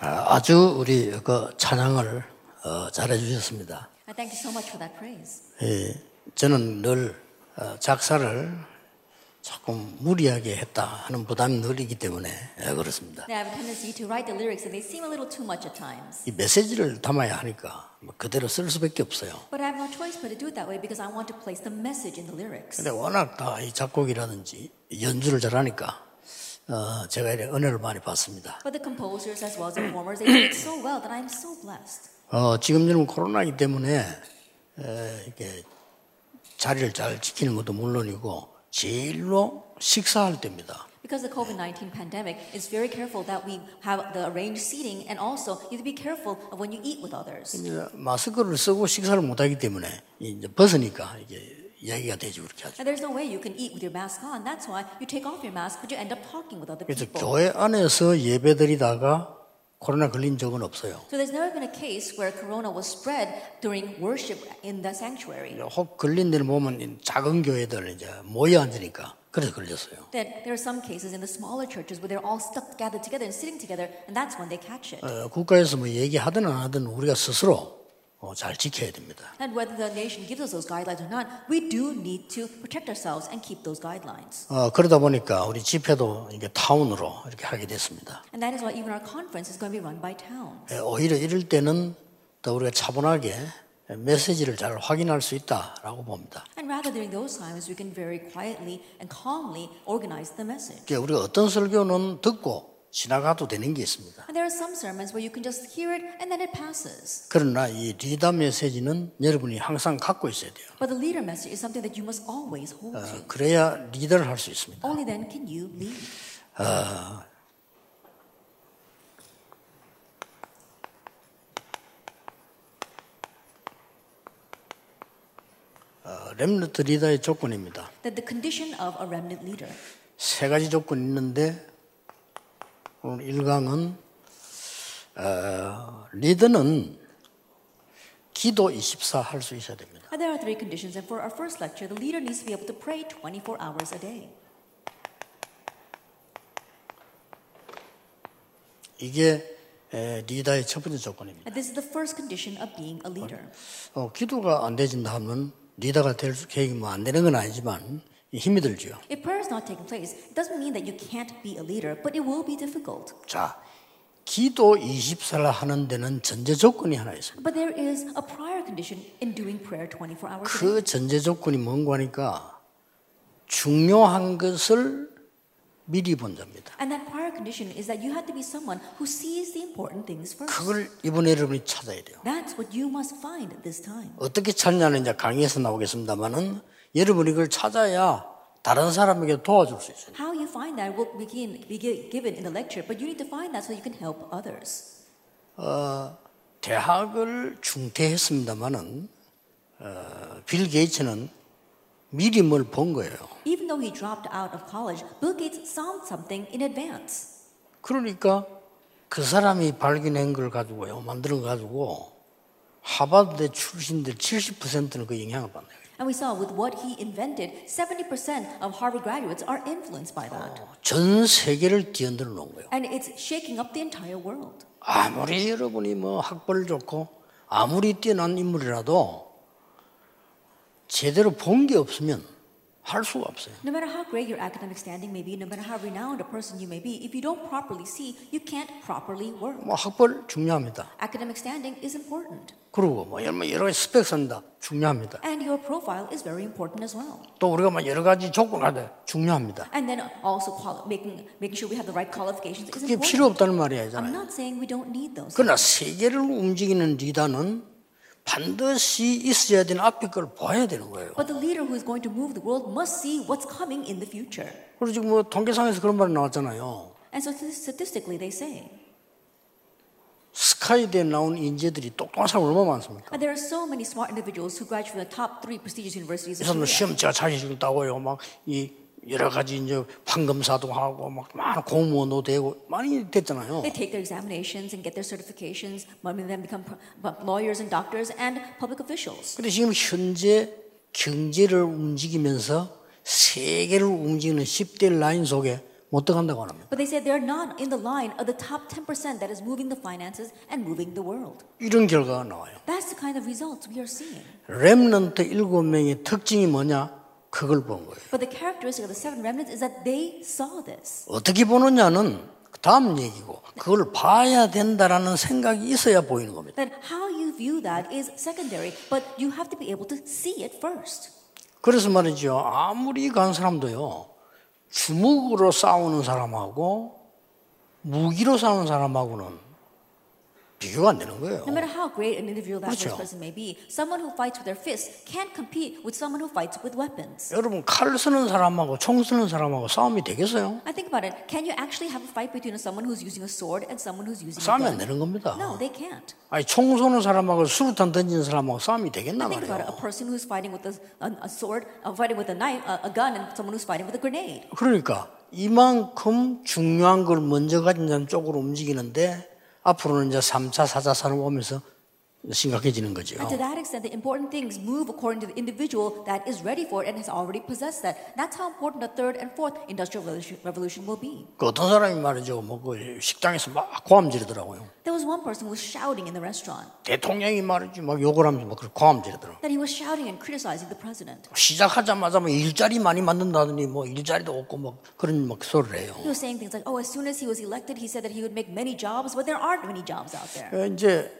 아, 아주 우리 그 찬양을 어, 잘해 주셨습니다. Thank you so much for that praise. 예, 저는 늘 어, 작사를 조금 무리하게 했다 하는 부담이 늘 있기 때문에 예, 그렇습니다. I have a tendency to write the lyrics and they seem a little too much at times. 이 메시지를 담아야 하니까 뭐 그대로 쓸 수밖에 없어요. But I have no choice but to do it that way because I want to place the message in the lyrics. 근데 워낙 다 이 작곡이라든지 연주를 잘하니까 어, 제가 이렇게 은혜를 많이 받습니다. But the composers as well as the performers, they do it so well that I'm so blessed. 어, 지금 여러분 코로나이기 때문에 에, 이렇게 자리를 잘 지키는 것도 물론이고 제일로 식사할 때입니다. Because the COVID-19 pandemic is very careful that we have the arranged seating and also you have to be careful of when you eat with others. 이제 마스크를 쓰고 식사를 못 하기 때문에 이제 벗으니까 이게 이야기가 되죠 그렇게 하죠. And there's no way you can eat with your mask on. That's why you take off your mask, but you end up talking with other 그래서 people. 교회 안에서 예배드리다가 코로나 걸린 적은 없어요. So there's never been a case where corona was spread during worship in the sanctuary. 혹 걸린 데를 보면 이 작은 교회들 이제 모여 앉으니까 그래서 걸렸어요. That there are some cases in the smaller churches where they're all stuck gathered together and sitting together, and that's when they catch it. 어, 국가에서 뭐 얘기하든 안 하든 우리가 스스로 어, 잘 지켜야 됩니다. And whether the nation gives us those guidelines or not, we do need to protect ourselves and keep those guidelines. 어, 그러다 보니까 우리 집회도 이게 타운으로 이렇게 하게 됐습니다. And that is why even our conference is going to be run by towns. 예, 오히려 이럴 때는 더 우리가 차분하게 메시지를 잘 확인할 수 있다라고 봅니다. And rather during those times, we can very quietly and calmly organize the message. 그러니까 우리가 어떤 설교는 듣고 지나가도 되는 게 있습니다. And there are some sermons where you can just hear it and then it passes. 그러나 이 리더 메시지는 여러분이 항상 갖고 있어야 돼요. But the leader message is something that you must always hold to. 어, 그래야 리더를 할 수 있습니다. Only then can you lead. 어, 렘너트 리더의 조건입니다. That the condition of a remnant leader. 세 가지 조건이 있는데 오늘 1강은 어, 리더는 기도 24 할 수 있어야 됩니다. And there are three conditions. And for our first lecture, the leader needs to be able to pray 24 hours a day. 이게 에, 리더의 첫 번째 조건입니다. And this is the first condition of being a leader. 어, 기도가 안 되진다 하면 리더가 될 수- 계획이 뭐안 되는 건 아니지만 힘이 들죠. If prayer is not taking place, it doesn't mean that you can't be a leader, but it will be difficult. 자, 기도 24를 하는 데는 전제 조건이 하나 있습니다. But there is a prior condition in doing prayer 24 hours a day. 그 전제 조건이 뭔가 하니까 중요한 것을 미리 본 자입니다. And that prior condition is that you have to be someone who sees the important things first. 그걸 이번에 여러분이 찾아야 돼요. That's what you must find at this time. 어떻게 찾냐는 이제 강의에서 나오겠습니다만은 여러분이 그걸 찾아야 다른 사람에게 도와줄 수 있어요. How you find that will begin, be gi- given in the lecture, but you need to find that so you can help others. 대학을 중퇴했습니다만은 어, 빌 게이츠는 미리 뭘 본 거예요. Even though he dropped out of college, Bill Gates saw something in advance. 그러니까 그 사람이 발견한 걸 가지고요, 걸 가지고 하버드 출신들 70%는 그 영향을 받네요. And we saw with what he invented, 70% of Harvard graduates are influenced by that. 전 세계를 뒤흔들어 놓은 거예요. And it's shaking up the entire world. 아무리 여러분이 뭐 학벌 좋고 아무리 뛰어난 인물이라도 제대로 본 게 없으면 할 수가 없어요. No matter how great your academic standing may be, no matter how renowned a person you may be, if you don't properly see, you can't properly work. 뭐 학벌 중요합니다. Academic standing is important. 그리고 뭐 여러, 여러 가지 스펙 쓴다 중요합니다. And your profile is very important as well. 또 우리가 뭐 여러 가지 조건 하다 중요합니다. And then also making, making sure we have the right qualifications is 그게 필요 important. 없다는 말이에요. I'm not saying we don't need those. 그러나 세계를 움직이는 리더는 반드시 있어야 되는 앞에 걸 봐야 되는 거예요. But the leader who is going to move the world must see what's coming in the future. 그리고 지금 뭐 통계상에서 그런 말이 나왔잖아요. And so statistically, they say 스카이대에 나온 인재들이 똑똑한 사람 얼마나 많습니까? and there are so many smart individuals who graduate from the top three prestigious universities 이 in 사람들 Korea. 시험지가 자격증 따고요. 막이 여러 가지 이제 판검사도 하고 막 많은 공무원도 되고 많이 됐잖아요. They take their examinations and get their certifications. Many of them become lawyers and doctors and public officials. 근데 지금 현재 경제를 움직이면서 세계를 움직이는 10대 라인 속에 못 들어간다고 합니다. But they said they're not in the line of the top 10% that is moving the finances and moving the world. 이런 결과가 나와요. That's the kind of results we are seeing. 렘넌트 일곱 명의 특징이 뭐냐? 그걸 본 거예요. But the characteristic of the seven remnants is that they saw this. 어떻게 보느냐는 다음 얘기고 그걸 봐야 된다라는 생각이 있어야 보이는 겁니다. That how you view that is secondary, but you have to be able to see it first. 그래서 말이죠. 아무리 간 사람도요. 주먹으로 싸우는 사람하고 무기로 싸우는 사람하고는 비교가 안 되는 거예요. No matter how great an individual that 그렇죠. person may be, someone who fights with their fists can't compete with someone who fights with weapons. 여러분 칼 쓰는 사람하고 총 쓰는 사람하고 싸움이 되겠어요? I think about it. Can you actually have a fight between someone who's using a sword and someone who's using a 싸우면 안 gun? 되는 겁니다. No, they can't. 아니 총 쏘는 사람하고 수류탄 던지는 사람하고 싸움이 되겠나 Think about it. A 말이에요. person who's fighting with a, a, sword, uh, fighting with a knife, a, a gun, and someone who's fighting with a grenade. 그러니까 이만큼 중요한 걸 먼저 가진 사람 쪽으로 움직이는데 앞으로는 이제 3차, 4차 산업 오면서 심각해지는 거죠. And to that extent, the important things move according to the individual that is ready for it and has already possessed that. That's how important the third and fourth industrial revolution, revolution will be. 그 어떤 사람이 말이죠. 뭐그 식당에서 막 고함 지르더라고요. There was one person who was shouting in the restaurant 대통령이 말이지 막 욕을 하면서 막 그렇게 고함 지르더라고요. that he was shouting and criticizing the president. 시작하자마자 뭐 일자리 많이 만든다더니 뭐 일자리도 없고 막 그런 막 소리를 해요. He was saying things like, oh, as soon as he was elected, he said that he would make many jobs, but there aren't many jobs out there. 어, 이제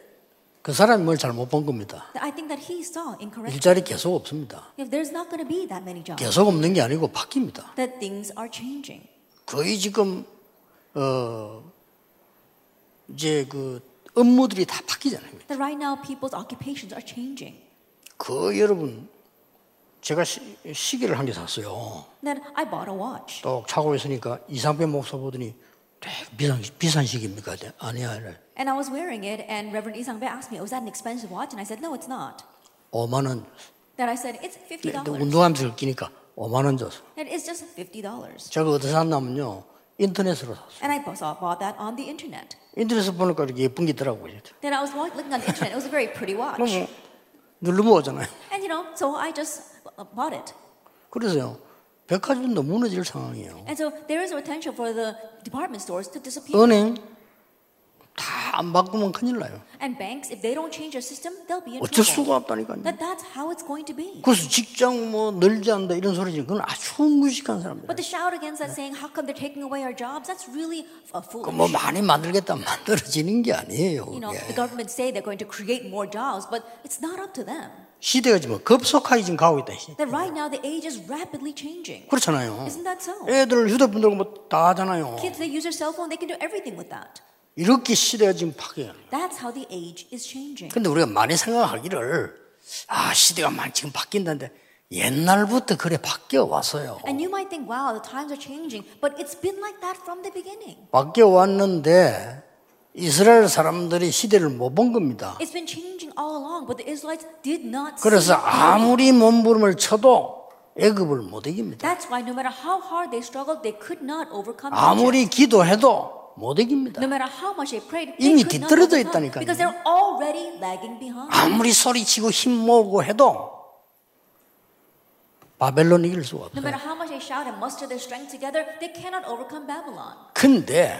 그 사람이 뭘 잘못 본 겁니다. I think that he saw incorrectly. 일자리 계속 없습니다. If there's not going to be that many jobs, 계속 없는 게 아니고 바뀝니다. that things are changing. 거의 지금 어 이제 그 업무들이 다 바뀌잖아요. That right now people's occupations are changing. 그 여러분 제가 시, 시계를 한 개 샀어요. 또 차고 있으니까 이상배 목사 보더니 비싼 비싼 시계입니까? 아니야. And I was wearing it, and Reverend Lee Sang-bae asked me, "Was that an expensive watch?" And I said, "No, it's not." 5만 원. Then I said, "It's fifty dollars." 운동하면서 끼니까 5만 원 줬어. And it's just fifty dollars. 제가 어디서 샀냐면요. 인터넷으로 샀어요. And I bought bought that on the internet. 인터넷에서 보니까 이렇게 예쁜 게 있더라고요. Then I was wa- looking on the internet. It was a very pretty watch. 뭐 누르면 오잖아요. And you know, so I just uh, bought it. 그래서요. 백화점도 무너질 상황이에요. And so there is a potential for the department stores to disappear. 은행 다 안 바꾸면 큰일 나요. And banks, if they don't change their system, they'll be in 어쩔 trouble. 수가 없다니까요. That that's how it's going to be. 그래서 직장 뭐 늘지 않는다 이런 소리지. 그건 아주 무식한 사람들. But to shout against that, saying, "How come they're taking away our jobs?" That's really uh, 그 foolish. 뭐 많이 만들겠다 만들어지는 게 아니에요. You know, the government say they're going to create more jobs, but it's not up to them. 시대가 지금 급속하게 지금 가고 있다. That right now the age is rapidly changing. 그렇잖아요. Isn't that so? 애들 휴대폰 들고 뭐다 하잖아요. Kids, they use their cell phone, they can do everything with that. 이렇게 시대가 지금 바뀌어요. That's how the age is changing. 근데 우리가 많이 생각하기를 아 시대가 많이 지금 바뀐다는데 옛날부터 그래 바뀌어 왔어요. And you might think, wow, the times are changing, but it's been like that from the beginning. 바뀌어 왔는데 이스라엘 사람들이 시대를 못 본 겁니다. It's been changing all along, but the Israelites did not 그래서. 아무리 몸부림을 쳐도 애굽을 못 이깁니다. That's why no matter how hard they struggled, they could not overcome Egypt. 아무리 기도해도 못 이깁니다. No matter how much they prayed, they 이미 뒤떨어져 있다니까요. because they're already lagging behind. 아무리 소리치고 힘 모으고 해도 바벨론 이길 수가 No 없어요. matter how much they shout and muster their strength together, they cannot overcome Babylon. 근데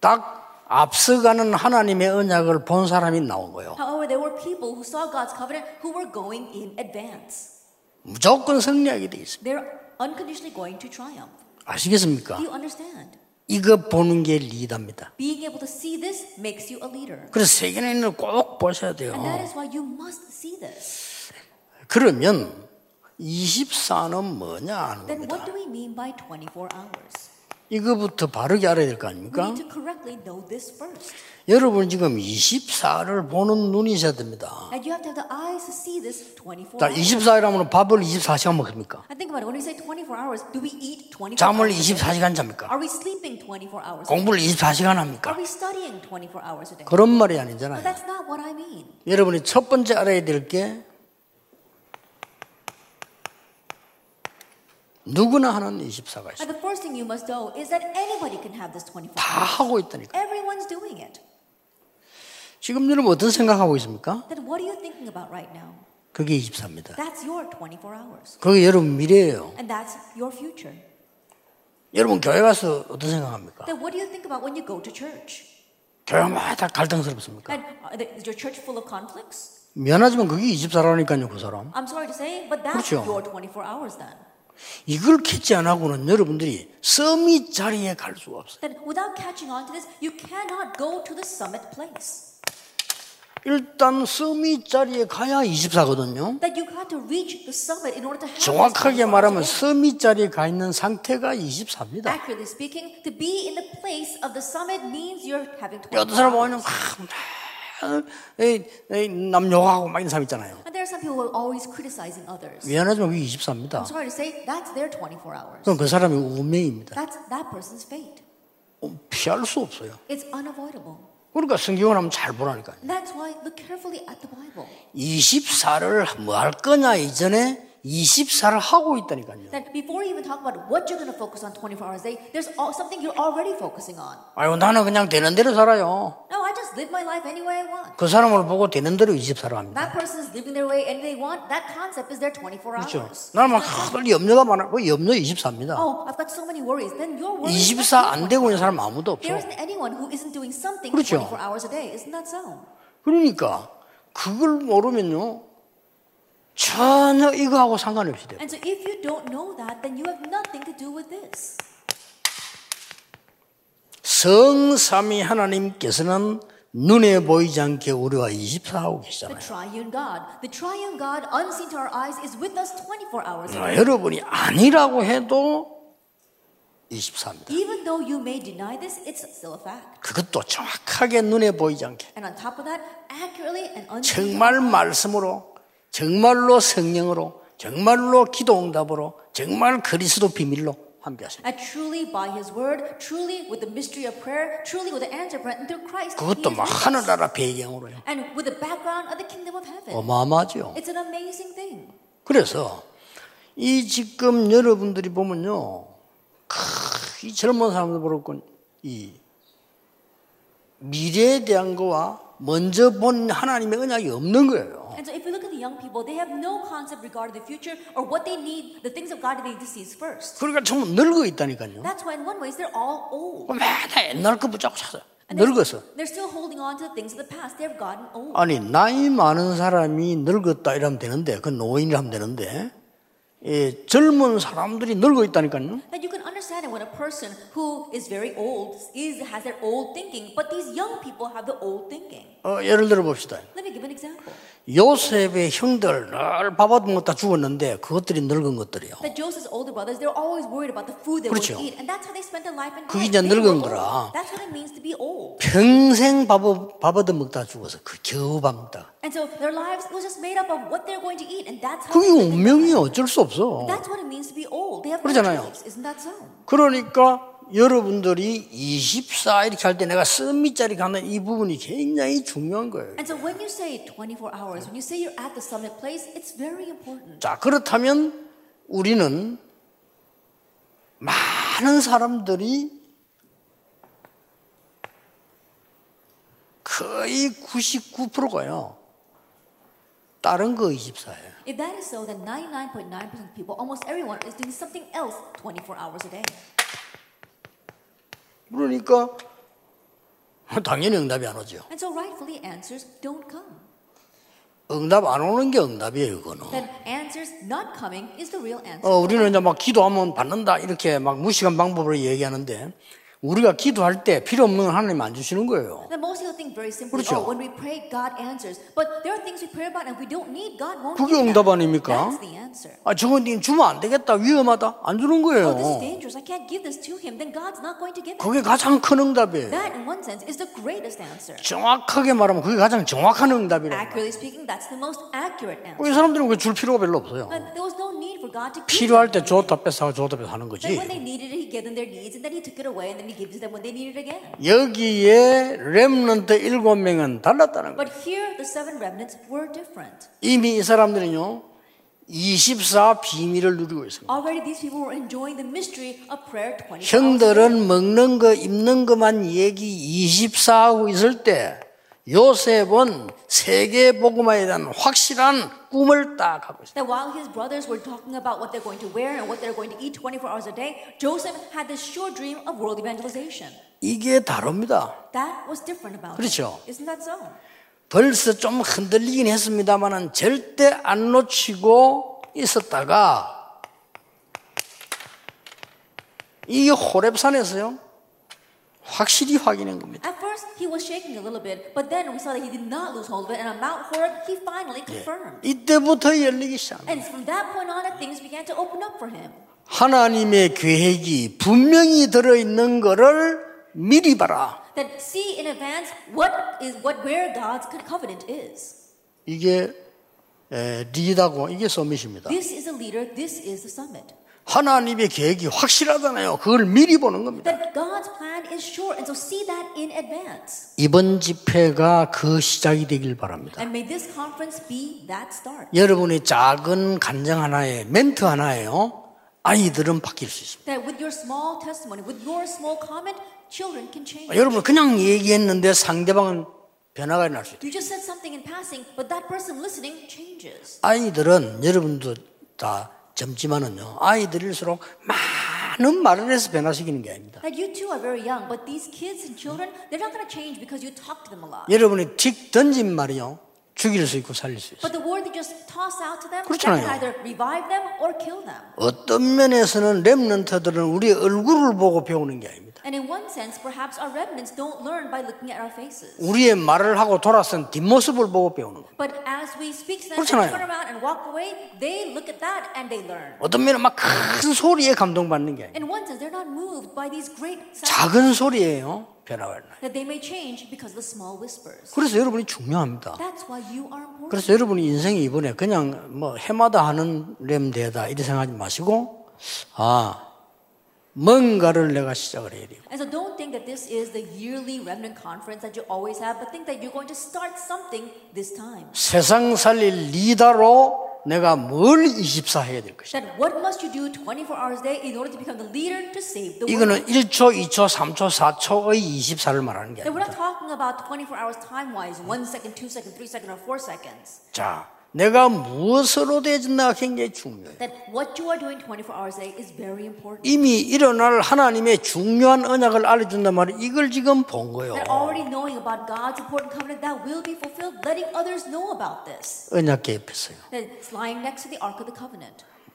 딱 앞서가는 하나님의 언약을 본 사람이 나온 거예요. However, there were people who saw God's covenant who were going in advance. 무조건 승리하게 돼 있어요. They're unconditionally going to triumph. 아시겠습니까? Do you understand? 이거 보는 게 리더입니다. Being able to see this makes you a leader. 그래서 세계인을 꼭 보셔야 돼요. And that is why you must see this. 그러면 24는 뭐냐 하는 Then 겁니다. what do we mean by 24 hours? 이거부터 바르게 알아야 될 거 아닙니까? need to correctly know this first. 여러분 지금 24를 보는 눈이 있어야 됩니다. And you have to have the eyes to see this 24 자, hours. 24일하면 밥을 24시간 먹습니까? And think about it. When we say 24 hours, do we eat 24 잠을 hours? a day? 24시간 잡니까? Are we sleeping 24 hours? a day? 공부를 24시간 Are 합니까? we studying 24 hours a day? 그런 말이 But 아니잖아요. that's not what I mean. 여러분이 첫 번째 알아야 될 게 누구나 하는 24가 있어요. And the first thing you must know is that anybody can have this 24다 hours. 하고 있다니까. Everyone's doing it. 지금 여러분 어떤 생각하고 있습니까? Then what are you thinking about right now? 그게 24입니다. That's your 24 hours. 그게 여러분 미래예요. And that's your future. 여러분 교회 가서 어떤 생각합니까? Then what do you think about when you go to church? 교회마다 갈등스럽습니까? And uh, is your church full of conflicts? 미안하지만 그게 24라니까요, 그 사람. I'm sorry to say, but that's 그렇죠. your 24 hours then. 이걸 캐치 안 하고는 여러분들이 서밋 자리에 갈 수가 없어요. Then without catching on to this, you cannot go to the summit place. 일단 서밋 자리에 가야 24거든요. That you got to reach the summit in order to have this 정확하게 24 hours 말하면. 서밋 자리에 가 있는 상태가 24입니다. Accurately speaking, to be in the place of the summit means you're having 24 어떤 사람 보면. 막, 남 욕하고 막 이런 사람 있잖아요. And there are some people who are always criticizing others. 미안하지만 그게 24입니다. I'm sorry to say, that's their 24 hours. 그럼 그 사람의 운명입니다. That's that person's fate. 피할 수 없어요. It's unavoidable. 그러니까 성경을 한번 잘 보라니까요. And that's why look carefully at the Bible. 24를 뭐 할 거냐 이전에 24를 하고 있다니까요. That before you even talk about what you're going to focus on 24 hours a day, there's something you're already focusing on. 아유 나는 그냥 되는 대로 살아요. No, I just live my life any way I want. 그 사람을 보고 되는 대로 24를 합니다. That person is living their way any they want. That concept is their 24 그렇죠. hours. 나는 막 하도 염려가 많아. 그 염려 24입니다. Oh, I've got so many worries. Then your worries. 24안 되고 있는 사람 아무도 There 없어. isn't anyone who isn't doing something 그렇죠. 24 hours a day. Isn't that so? 그러니까 그걸 모르면요 전혀 이거하고 상관이 없이 돼요. And so if you don't know that, then you have nothing to do with this. 성삼위 하나님께서는 눈에 보이지 않게 우리와 24하고 The 계시잖아요. triune God. The triune God, unseen to our eyes, is with us 24 hours a 아. 여러분이 아니라고 해도 24입니다. Even though you may deny this, it's still a fact. 그것도 정확하게 눈에 보이지 않게 And on top of that, accurately and unseen. 정말 말씀으로 정말로 성령으로 정말로 기도 응답으로 정말 그리스도 비밀로 함께 하십니다. And truly by His word, truly with the mystery of prayer, truly with the answer of prayer, and through Christ. He 그것도 막. 하늘나라 배경으로요. And with the background of the kingdom of heaven. 어마어마하죠. It's an amazing thing. 그래서 이 지금 여러분들이 보면요, 크, 이 젊은 사람들 보고 이 미래에 대한 거와 먼저 본 하나님의 언약이 없는 거예요. And so if you look at the young people, they have no concept regarding the future or what they need, the things of God that they need to see is first. 그러니까 전부 늙어 있다니까요. That's why in one ways they're all old. 맨날 옛날 거 붙잡고 they're, 늙어서. they're still holding on to the things of the past. They've gotten old. 아니 나이 많은 사람이 늙었다 이러면 되는데 그 노인이라 하면 되는데 예, 젊은 사람들이 늙어 있다니까요. That you can understand when a person who is very old is has their old thinking, but these young people have the old thinking. 어, 예를 들어 봅시다. Let me give an example. 요셉의 형들 늘 밥얻은 것다 죽었는데 그것들이 늙은 것들이요. That Joseph's older brothers, they're always worried about the food they 그렇죠. would eat, and that's how they spent their life in 그게. 이제 늙은. 거라. That's what it means to be old. 평생 밥, 밥 얻어 먹다 죽어서 그 겨우 밥 먹다. And so their lives was just made up of what they're going to eat, and that's how. 그게 운명이. 어쩔 수 없어. That's what it means to be old. They have no 그러잖아요. choice. Isn't that so? 그러니까 여러분들이 24 이렇게 할 때 내가 썸밋짜리 가는 이 부분이 굉장히 중요한 거예요. And so when you say 24 hours, when you say you're at the summit place, it's very important. 자, 그렇다면 우리는 많은 사람들이 거의 99%가요. 다른 거 24예요. If that is so, then 99.9% of people, almost everyone, is doing something else 24 hours a day. 그러니까 당연히 응답이 안 오죠. And so rightfully, answers don't come. 응답 안 오는 게 응답이에요, 그거는. Then answers not coming is the real answer. 어, 우리는 이제 막 기도하면 받는다 이렇게 막 무식한 방법으로 얘기하는데 우리가 기도할 때 필요 없는 건 하나님 안 주시는 거예요. 그렇죠. oh, 그게 응답. 아닙니까? 아, 저건 님 주면 안 되겠다. 위험하다. 안 주는 Oh, 거예요. 그게 가장 큰 응답이에요. 정확하게 말하면 그게 가장 정확한 answer. 이 사람들은 그줄 필요가 별로 없어요. 필요할 때. 줬다 뺏어가 줬다 뺏어 하는 거지. He gives them when they need it again. 여기에 렘넌트 일곱 명은 달랐다는 거예요. But here, the seven remnants were different. 이미 이 사람들은요, 24 비밀을 누리고 있습니다. Already, these people were enjoying the mystery of prayer 24 hours a day. 형들은 먹는 거, 입는 것만 얘기 24 하고 있을 때, 요셉은 세계 복음화에 대한 확실한 꿈을 딱 하고 있어요. That while his brothers were talking about what they're going to wear and what they're going to eat 24 hours a day, Joseph had this sure dream of world evangelization. 이게 다릅니다. That was different about 그렇죠. it. Isn't that so? 벌써 좀 흔들리긴 했습니다만은 절대 안 놓치고 있었다가 이 호랩산에서요 확실히 확인한 겁니다. At first, he was shaking a little bit, but then we saw that he did not lose hold of it, and on Mount Horeb, he finally confirmed. 이때부터 열리기 시작합니다. And from that point on, things began to open up for him. 하나님의 계획이 분명히 들어 있는 거를 미리 봐라. That see in advance what is what where God's covenant is. 이게 에, 리다고 이게 서밋입니다. This is a leader. This is the summit. 하나님의 계획이 확실하잖아요. 그걸 미리 보는 겁니다. That God's plan is sure, and so see that in advance. 이번 집회가 그 시작이 되길 바랍니다. And may this conference be that start. 여러분의 작은 간증 하나에 멘트 하나에요. 아이들은 바뀔 수 있습니다. Comment. 여러분 그냥 얘기했는데 상대방은 변화가 날 수 있다. 아이들은 여러분도 다 젊지만은요. 아이들일수록 많은 말을 해서 변화시키는 게 아닙니다. That you too are very young, but these kids and children, they're not going to change because you talk to them a lot. 여러분이 틱 던진 말이요. 죽일 수 있고 살릴 수 있어요. But the word that you just toss out to them, that 그렇잖아요. can either revive them or kill them. 어떤 면에서는 렘넌트들은 우리 얼굴을 보고 배우는 게 아닙니다. And in one sense, perhaps our remnants don't learn by looking at our faces. 우리의 말을 하고 돌아선 뒷모습을 보고 배우는 거예요. But as we speak to them, 그렇잖아요. and turn around and walk away, they look at that and they learn. 어떤 면은 막 큰 소리에 감동받는 게 아니에요. In one sense, they're not moved by these great sounds 작은 소리에요. 변화가 나요. that they may change because of the small whispers. 그래서 여러분이 중요합니다. That's why you are important. 그래서 여러분이 인생이 이번에 그냥 뭐 해마다 하는 렘대다 이렇게 생각하지 마시고 아 뭔가를 내가 시작을 해야 돼요. And so don't think that this is the yearly remnant conference that you always have, but think that you're going to start something this time. 세상 살릴 리더로 내가 뭘 24 해야 될 것이야. That what must you do 24 hours a day in order to become the leader to save the world? 이거는 1초, 2초, 3초, 4초의 24를 말하는 게 That we're not talking about 24 hours time wise, one second, two seconds, three seconds, or four seconds. 자, 내가 무엇으로 되어진다가 굉장히 중요해요. That what you are doing 24 hours a day is very important. 이미 일어날 하나님의 중요한 언약을 알려준단 말이에요. 이걸 지금 본 거예요. That already knowing about God's important covenant that will be fulfilled, letting others know about this. 언약 개입했어요.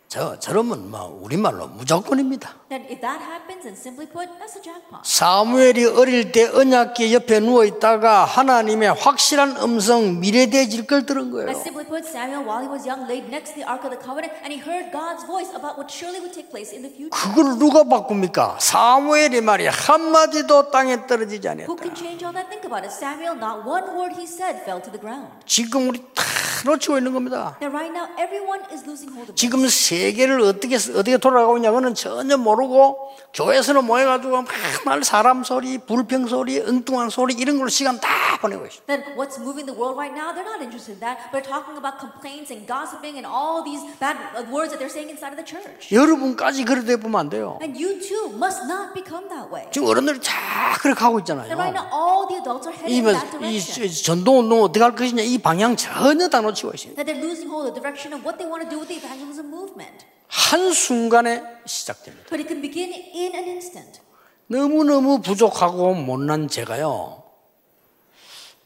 저, 저러면 뭐 우리말로 무조건입니다. That if that happens, and simply put, that's a jackpot. 사무엘이 어릴 때 언약궤 옆에 누워 있다가 하나님의 확실한 음성 미래대질 걸 들은 거예요. That simply put, Samuel, while he was young, laid next to the Ark of the Covenant, and he heard God's voice about what surely would take place in the future. 그걸 누가 바꿉니까? 사무엘이 말이 한 마디도 땅에 떨어지지 Who 않았다. can change all that? Think about it. Samuel, not one word he said fell to the ground. 지금 우리 다 놓치고 있는 겁니다. Right now, everyone is losing hold of this. 지금 세계를 어떻게 어떻게 돌아가고 있냐고는 전혀 모르고 교회에서는 모여가지고 맨날 사람 소리, 불평 소리, 엉뚱한 소리 이런 걸로 시간 다 보내고 있어. That what's moving the world right now, they're not interested in that. But talking about complaints and gossiping and all these bad uh, words that they're saying inside of the church. 여러분까지 그렇게 보면 안 돼요. And you too must not become that way. 지금 어른들이 다 그렇게 하고 있잖아요. And right now, all the adults are heading 이, in that 이 direction. 전도 운동 어떻게 할 것이냐 이 방향 전혀 다 놓치고 있어요. That they're losing hold of the direction of what they want to do with the evangelism movement. 한순간에 시작됩니다. But it can begin in an instant. 너무 너무 부족하고 못난 제가요.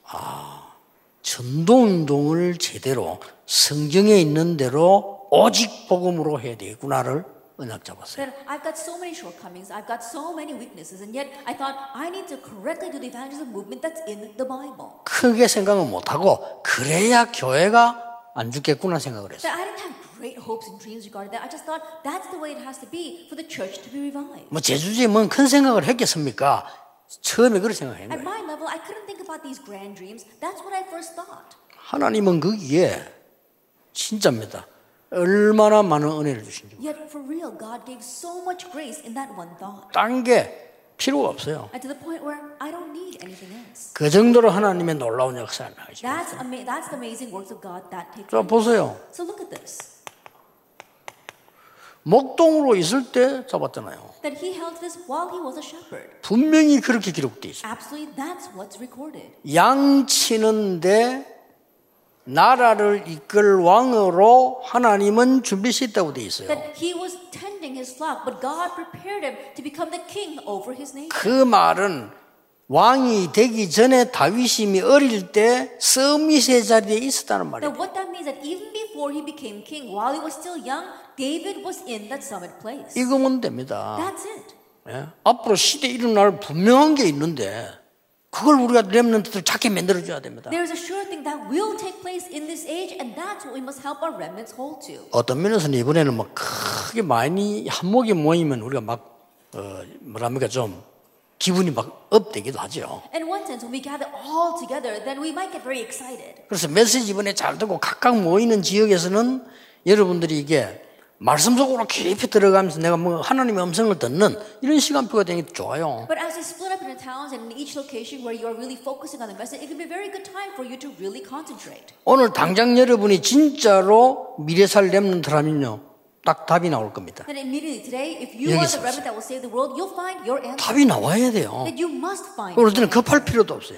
아, 전도 운동을 제대로 성경에 있는 대로 오직 복음으로 해야 되겠구나를 언약 잡았어요. That I've got so many shortcomings, I've got so many weaknesses, and yet I thought I need to correctly do the evangelism movement that's in the Bible. 크게 생각은 못 하고 그래야 교회가 안 죽겠구나 생각을 했어요. That I didn't have great hopes and dreams regarding that. I just thought that's the way it has to be for the church to be revived. 뭐 제주지에 뭔큰 생각을 했겠습니까? 처음에 그렇게 생각한 At 거예요. my level, I couldn't think about these grand dreams. That's what I first thought. 하나님은 거기에 진짜입니다. 얼마나 많은 은혜를 주신지. Yet, for real, God gave so much grace in that one thought. 딴게 필요가 없어요. And to the point where I don't need anything else. 그 정도로 하나님의 놀라운 역사를 하죠. That's, ama- that's the amazing works of God that take 자. 보세요. So look at this. 목동으로 있을 때 잡았잖아요. That he held this while he was a shepherd. 분명히 그렇게 기록돼 있어요. Absolutely, that's what's recorded. 양 치는데 나라를 이끌 왕으로 하나님은 준비시켰다고 돼 있어요. That he was tending his flock, but God prepared him to become the king over his nation. 그 말은 왕이 되기 전에 다윗이 어릴 때 서밋의 자리에 있었다는 Now, 말이에요. what that means that even before he became king, while he was still young, David was in that summit place. 이거면 됩니다. That's it. 예? 앞으로 시대 일어날 분명한 게 있는데 그걸 우리가 렘넌트들 작게 만들어 줘야 됩니다. There is a sure thing that will take place in this age, and that's what we must help our remnants hold to. 어떤 면에서는 이번에는 막 크게 많이 한목에 모이면 우리가 막 어, 뭐랍니까 좀 기분이 막 업되기도 하죠. In one sense, when we gather all together, then we might get very excited. 그래서 메시지 이번에 잘 듣고 각각 모이는 지역에서는 여러분들이 이게 말씀 속으로 깊이 들어가면서 내가 뭐 하나님의 음성을 듣는 이런 시간표가 되는 게 좋아요. But as we split up into towns and in each location where you are really focusing on the message, it can be a very good time for you to really concentrate. 오늘 당장 여러분이 진짜로 미래 살 렘넌트라면요. 딱 답이 나올 겁니다. And immediately today, if you 여기 are the 있어요. remnant that will save the world, you'll find your answer. 답이 나와야 돼요. You. 그럴 때는. 급할 필요도 없어요.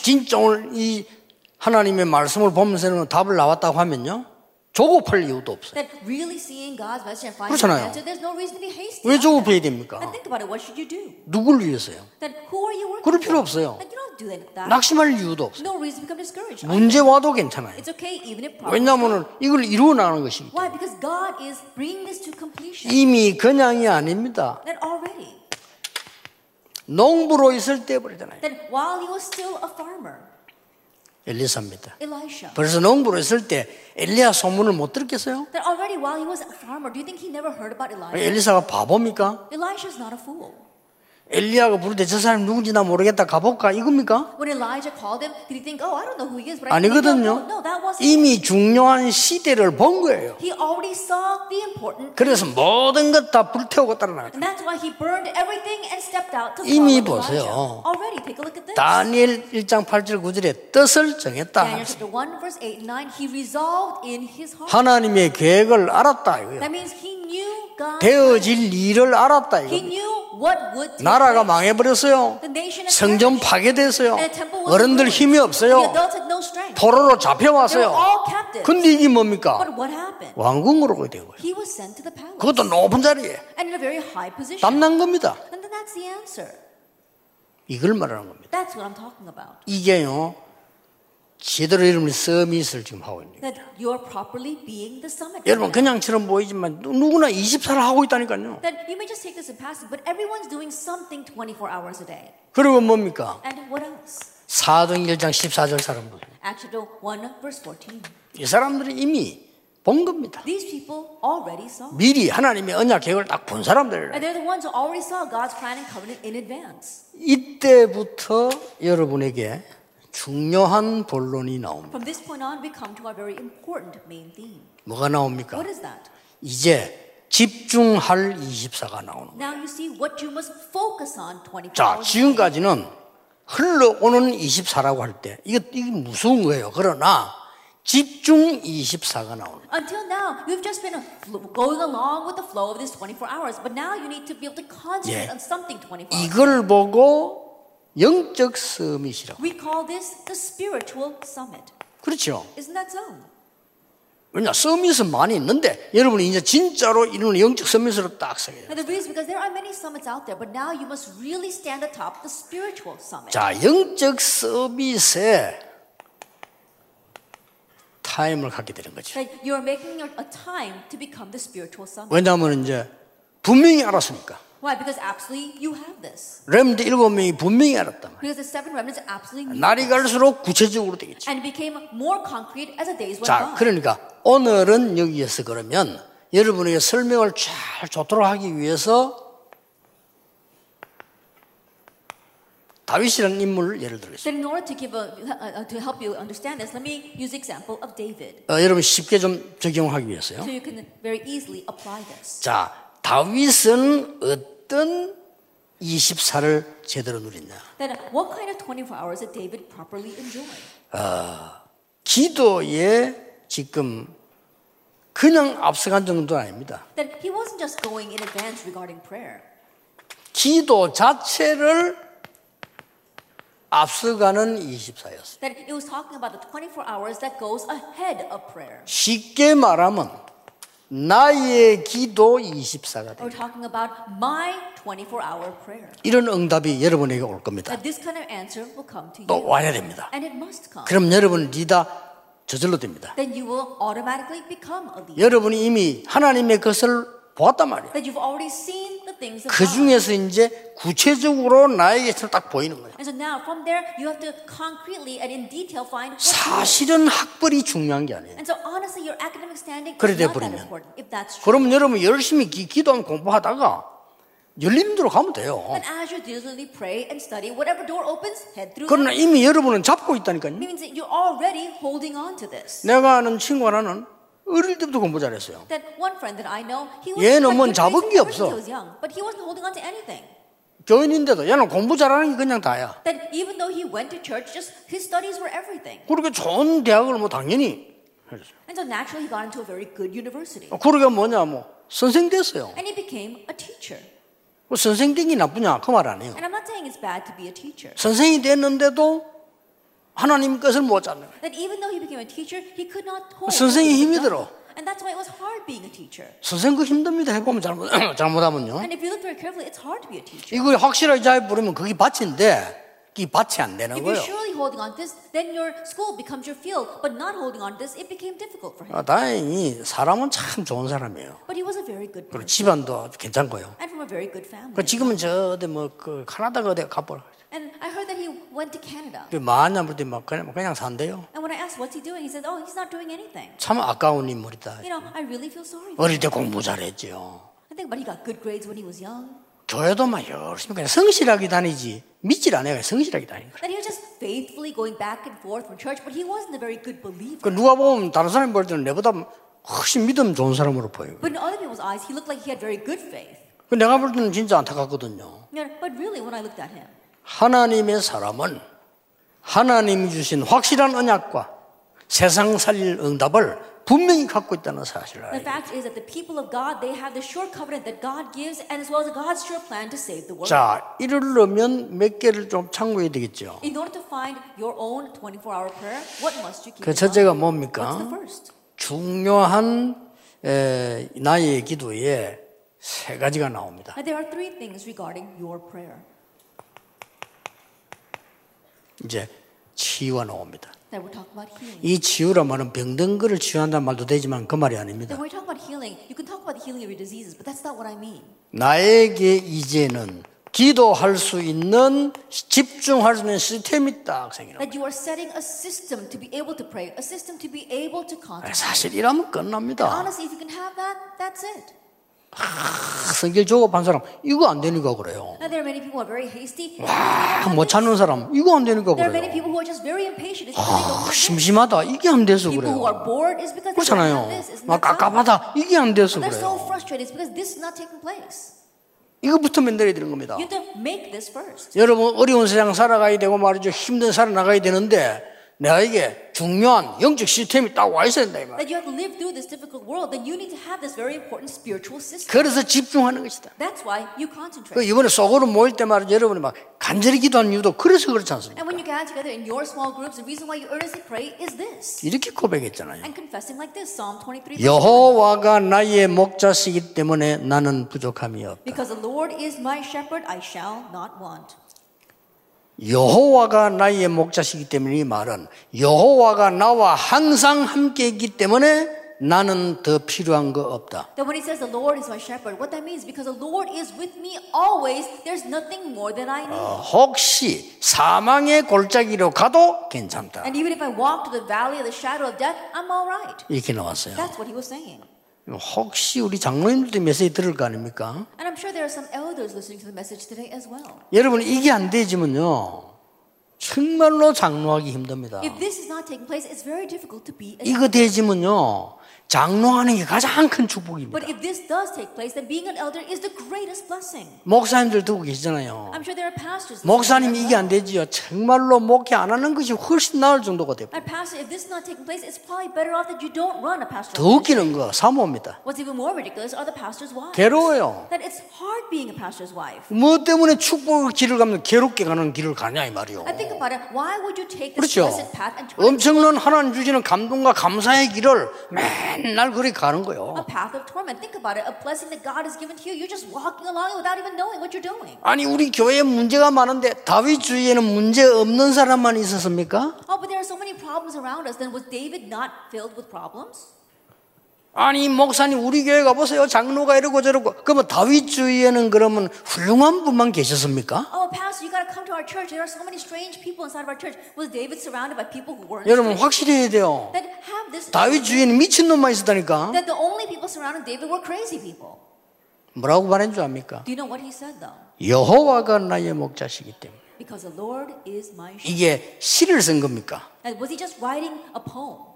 진짜 오늘 이 하나님의 말씀을 보면서는 답을 나왔다고 하면요. 조급할 이유도 없어요. That really seeing God's message and finding 그렇잖아요. no reason to be hasty. 왜 조급해야. 됩니까? And think about it. What should you do? 누굴 위해서요? That who are you working 그럴 필요? 없어요. That you don't do that. 낙심할 이유도 없어요. No reason to become discouraged. 문제 와도 괜찮아요. It's okay even if problems. 왜냐하면 이걸 이루어 나가는 것이기 때문에 Why? Because God is bringing this to completion. 이미 그냥이 아닙니다. That already. 농부로 있을 때 버리잖아요. 엘리사입니다. Elisha. 벌써 농부로 있을 때 엘리야 소문을 못 들었겠어요? That already while he was a farmer, do you think he never heard about Elijah? 엘리사가 바보입니까? Elisha's not a fool. 엘리야가 부를 때 저 사람 누군지 나 모르겠다 가볼까 이겁니까? When Elijah called him, did he think, oh, I don't know who he is, but I think 아니거든요. no, no, that wasn't. 이미 중요한 시대를 본 거예요. He already saw the important. 그래서 모든 것 다 불태우고 따라나갔다. And that's why he burned everything and stepped out to 이미. 보세요. Already, take a look at this. 다니엘 1장 8절 9절에 뜻을 정했다. Daniel chapter 1, verse 8 and 9, he resolved in his heart. 하나님의 계획을 알았다 이거예요. That means he knew God. 되어질 일을 알았다 이거. 나라가. 망해버렸어요. The nation has 성전. 파괴됐어요. 어른들. 힘이 없어요. adults had no strength. 포로로 잡혀왔어요. 근데 이게 뭡니까? But what happened? 왕궁으로 가게 된 거예요. He was sent to the palace. 그것도 높은 자리에 And in a very high position. 땀난 겁니다. And then that's the answer. 이걸 말하는 겁니다. That's what I'm talking about. 이게요. 제대로 여러분이 서밋을 지금 하고 있는 거예요. That you're properly being the summit. 여러분. 그냥처럼 보이지만 누- 누구나 24를 하고 있다니까요. That you may just take this in passing, but everyone's doing something 24 hours a day. 그리고 뭡니까? And what else? 사도행 1장 14절 사람들. Acts chapter 1, verse 14. 이 사람들이 이미 본 겁니다. These people already saw. 미리 하나님의 언약 계획을 딱 본 사람들이라. And they're the ones who already saw God's plan and covenant in advance. 이때부터 여러분에게 중요한 본론이 나옵니다. From this point on, we come to our very important main theme. 뭐가 나옵니까? What is that? 이제 집중할 24가 나오는 거예요. Now you see what you must focus on 24 자, hours. 지금까지는 흘러오는 24라고 할 때 이게, 이게 무서운 거예요. 그러나 집중 24가 나오는 거예요. Until now, you've just been fl- going along with the flow of this 24 hours, but now you need to be able to concentrate 예. on something 24 hours. 이걸 보고 영적 서밋이라고. We call this the spiritual summit. 그렇죠. Isn't that so? 왜냐, 서밋은 많이 있는데 여러분이 이제 진짜로 이런 영적 서밋으로 딱 서게 돼요. And the reason because there are many summits out there, but now you must really stand atop the spiritual summit. 자, 영적 서밋에 타임을 갖게 되는 거죠. That you're making your, a time to become the spiritual summit. 왜냐하면 이제 분명히 알았으니까. Why? Because absolutely you have this. 렘드 일곱 명이 분명히 알았단 말이에요. Because the seven remnants absolutely knew 날이. 갈수록 구체적으로 되겠죠. and became more concrete as the days went 자, by. 그러니까 오늘은 여기에서 그러면 여러분에게 설명을 잘 좋도록 하기 위해서 다윗이라는 인물을 예를 들겠습니다. Then in order to give a, uh, uh, to help you understand this, let me use the example of David, 어, 여러분 쉽게 좀 적용하기 위해서요. so you can very easily apply this. 자, 다윗은 어떤 24를 제대로 누렸냐? Then what kind of 24 hours did David properly enjoy? 기도에 지금 그냥 앞서간 정도는 아닙니다. That he wasn't just going in advance regarding prayer. 기도 자체를 앞서가는 24였어요. That it was talking about the 24 hours that goes ahead of prayer. 쉽게 말하면 나의 기도 24가 돼요. We're talking about my 24-hour prayer. 이런 응답이 여러분에게 올 겁니다. That this kind of answer will come to 또 you. 와야 됩니다. And it must come. 그럼 여러분은 리다 저절로 됩니다. Then you will automatically become a leader. 여러분이 이미 하나님의 것을 보았단 말이에요. That you've already seen the things of 그. 중에서 이제 구체적으로 나에게 딱 보이는 거예요. And so now from there, you have to concretely and in detail find what you 사실은 학벌이 중요한 게 아니에요. 그래 돼 버리면. that's true. 그러면 여러분 열심히 기, 기도하면 공부하다가 열리는 대로 가면 돼요. 그러나. 이미 여러분은 잡고 있다니까요. 내가 아는 친구 하나는 어릴 때부터 공부 잘했어요. That one friend that I know, he was 얘는 뭔 잡은 게 없어. he was young, but he wasn't holding on to anything. 교인인데도 얘는 공부 잘하는 게 그냥 다야. That even though he went to church, just his studies were everything. 그렇게 좋은 대학을 뭐 당연히 했어요. And so naturally, he got into a very good university, 그러게 뭐냐 뭐 선생 됐어요. and he became a teacher. 그 선생 되기 나쁘냐 그 말 아니에요. And I'm not saying it's bad to be a teacher. 선생이 됐는데도 하나님 것을 못 잡는 거예요. Teacher. 선생이 힘이 들어. done. And that's why it was hard being a teacher. 선생 그 힘듭니다. 해보면 잘못 잘못하면요. And if you look very carefully, it's hard to be a teacher. 이거 확실하게 잘 부르면 그게 밭인데 그게 밭이 안 되는 거예요. surely holding on to this, then your school becomes your field. But not holding on to this, it became difficult for him. 아, 다행히 사람은 참 좋은 사람이에요. But he was a very good 그리고 집안도 괜찮고요. and from a very good family. 그 지금은 저 어디 뭐그 카나다가 어디 가보라. I heard that he went to Canada. 그 마냐 볼때 막 그냥 그냥 산대요. And when I asked what's he doing, he said, "Oh, he's not doing anything." 참 아까운 인물이다. You know, I really feel sorry. 어릴 때 공부 잘했지요. I think, but he got good grades when he was young. 교회도 막 열심히 그냥 성실하게 다니지 믿질 않아요. 성실하게 다니는 거예요. That he was just faithfully going back and forth from church, but he wasn't a very good believer. 그 누가 보면 다른 사람 볼 때는 내보다 훨씬 믿음 좋은 사람으로 보여요. But in other people's eyes, he looked like he had very good faith. 그 내가 볼 때는 진짜 안타깝거든요. But really, when I looked at him, 하나님의 사람은 하나님이 주신 확실한 언약과 세상 살릴 응답을 분명히 갖고 있다는 사실을 the 알아요. fact is that the people of God, they have the sure covenant that God gives, and as well as God's sure plan to save the world. 자, 이르려면 몇 개를 좀 참고해야 되겠죠. In order to find your own 24-hour prayer, what must you keep 그 첫째가? 뭡니까? What's the first? 중요한 에, 나의 기도에 세 가지가 나옵니다. There are three things regarding your prayer 이제 치유가 나옵니다. that we're talking about healing. 이 치유란 말은 병든 거를 치유한다는 말도 되지만 그 말이 아닙니다. Then when we talk about healing, you can talk about the healing of your diseases, but that's not what I mean. 나에게 이제는 기도할 수 있는 집중할 수 있는 시스템이 딱 생기는 거예요. That you are setting a system to be able to pray, a system to be able to contemplate. 사실 이러면 끝납니다. It. 성질 조급한 사람 이거 안 되니까 그래요. Now, there are many people who are very hasty. 아, 못 찾는 사람 이거 안 되니까 There are many 그래요. people who are just very impatient. It's because they don't 아. 심심하다 이게 안 돼서 그래요. 그렇잖아요. 막? 깝깝하다 이게 안 돼서 그래요. frustrated. It's because this is not taking place. 이거부터 만들어야 되는 겁니다. You have to make this first. 여러분 어려운 세상 살아가야 되고 말이죠 힘든 살아나가야 되는데 내가에게 중요한 영적 시스템이 딱 와 있어야 된다 이 말. That you have to live through this difficult world, then you need to have this very important spiritual system. 그래서 집중하는 것이다. That's why you 그 concentrate. 이번에 속으로 모일 때 말이죠 여러분이 막 간절히 기도하는 이유도 그래서 그렇지 않습니까? And when you gather together in your small groups, the reason why you earnestly pray is this. 이렇게 고백했잖아요. And confessing like this, Psalm 23. verse 1. 여호와가 나의 목자시기 때문에 나는 부족함이 없다. Because the Lord is my shepherd, I shall not want. 여호와가 나의 목자시기 때문에 이 말은 여호와가 나와 항상 함께 있기 때문에 나는 더 필요한 거 없다. That when he says the Lord is my shepherd, what that means, because the Lord is with me always, there's nothing more that I need. 혹시 사망의 골짜기로 가도 괜찮다. And even if I walk to the valley of the shadow of death, I'm all right. 이렇게 나왔어요. That's what he was saying. 혹시 우리 장로님들도 메시지 들을 거 아닙니까? And I'm sure there are some elders listening to the message today as well. 여러분 이게 안 되지면요 정말로 장로하기 힘듭니다. If this is not taking place, it's very difficult to be a 이거 되지면요 장로하는 게 가장 큰 축복입니다. But if this does take place, then being an elder is the greatest blessing. 목사님들 두고 계시잖아요. I'm sure there are pastors. listening 목사님 이게 well. 안 되지요. 정말로 목회 안 하는 것이 훨씬 나을 정도가 돼요. And pastor, if this is not taking place, it's probably better off that you don't run a pastoral 더. 웃기는 거 사모입니다. What's even more ridiculous are the pastor's wives. 괴로워요. That it's hard being a pastor's wife. 뭐 때문에 축복의 길을 가면 괴롭게 가는 길을 가냐 이 말이요. And think about it. Why would you take this 그렇죠. blessed path and turn 엄청난 하나님 주시는 감동과 감사의 길을 맨날 그리 가는 거예요. a path of torment? Think about it. A blessing that God has given to you, you're just walking along it without even knowing what you're doing. 아니 우리 교회에 문제가 많은데 다윗 주위에는 문제 없는 사람만 있었습니까? Oh, but there are so many problems around us. Then was David not filled with problems? 아니 목사님 우리 교회 가보세요 장로가 이러고 저러고 그러면 다윗 주위에는 그러면 훌륭한 분만 계셨습니까? Oh, pastor, you got to come to our church. There are so many strange people inside of our church. Was David surrounded by people who weren't? 여러분? 확실히 해야 돼요 That have this. 다윗 주위에는 미친 놈만 있었다니까 That the only people surrounding David were crazy people. 뭐라고 말한 줄 압니까? Do you know what he said though? 여호와가 나의 목자시기 때문에 Because the Lord is my shepherd. 이게 시를 쓴 겁니까? And was he just writing a poem?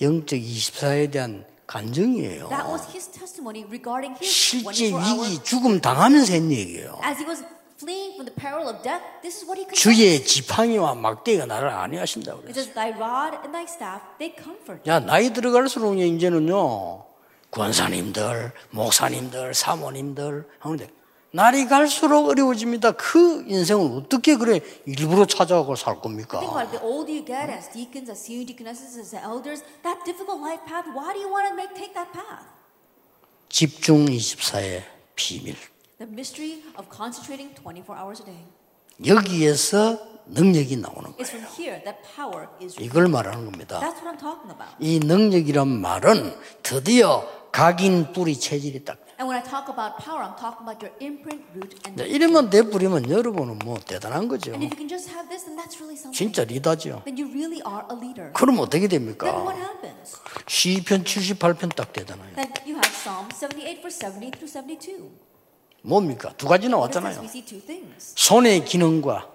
영적 24에 대한 간증이에요 That was his testimony regarding his 실제 24 hour. 위기 죽음 당하면서 했 얘기예요 As he was fleeing from the peril of death, this is what he. 주의 지팡이와 막대기가 나를 안위하신다고 그랬어요 Thy rod and thy staff, they comfort. 야 나이 들어갈수록 이제는요 권사님들, 목사님들, 사모님들 하는데 날이 갈수록 어려워집니다. 그 인생을 어떻게 그래 일부러 찾아가고 살 겁니까? Think about it. The older you get as deacons, as senior deaconesses, as elders, that difficult life path, why do you want to make take that path? 집중 24의 비밀. The mystery of concentrating 24 hours a day. 여기에서 능력이 나오는 거예요. from here that power is. 이걸 말하는 겁니다. That's what I'm talking about. 이 능력이란 말은 드디어 각인 뿌리 체질이 딱. And when I talk about power, I'm talking about your imprint, root, and. 이제 이러면 돼버리면 여러분은 뭐 대단한 거죠. And if you can just have this, then that's really something. 진짜 리더죠. Then you really are a leader. 그럼 어떻게 Then what 됩니까? happens? 시편 78편 딱 되잖아요. Then you have Psalm 78, verse 70 through 72. 뭡니까? 두 가지 나왔잖아요. 손의 기능과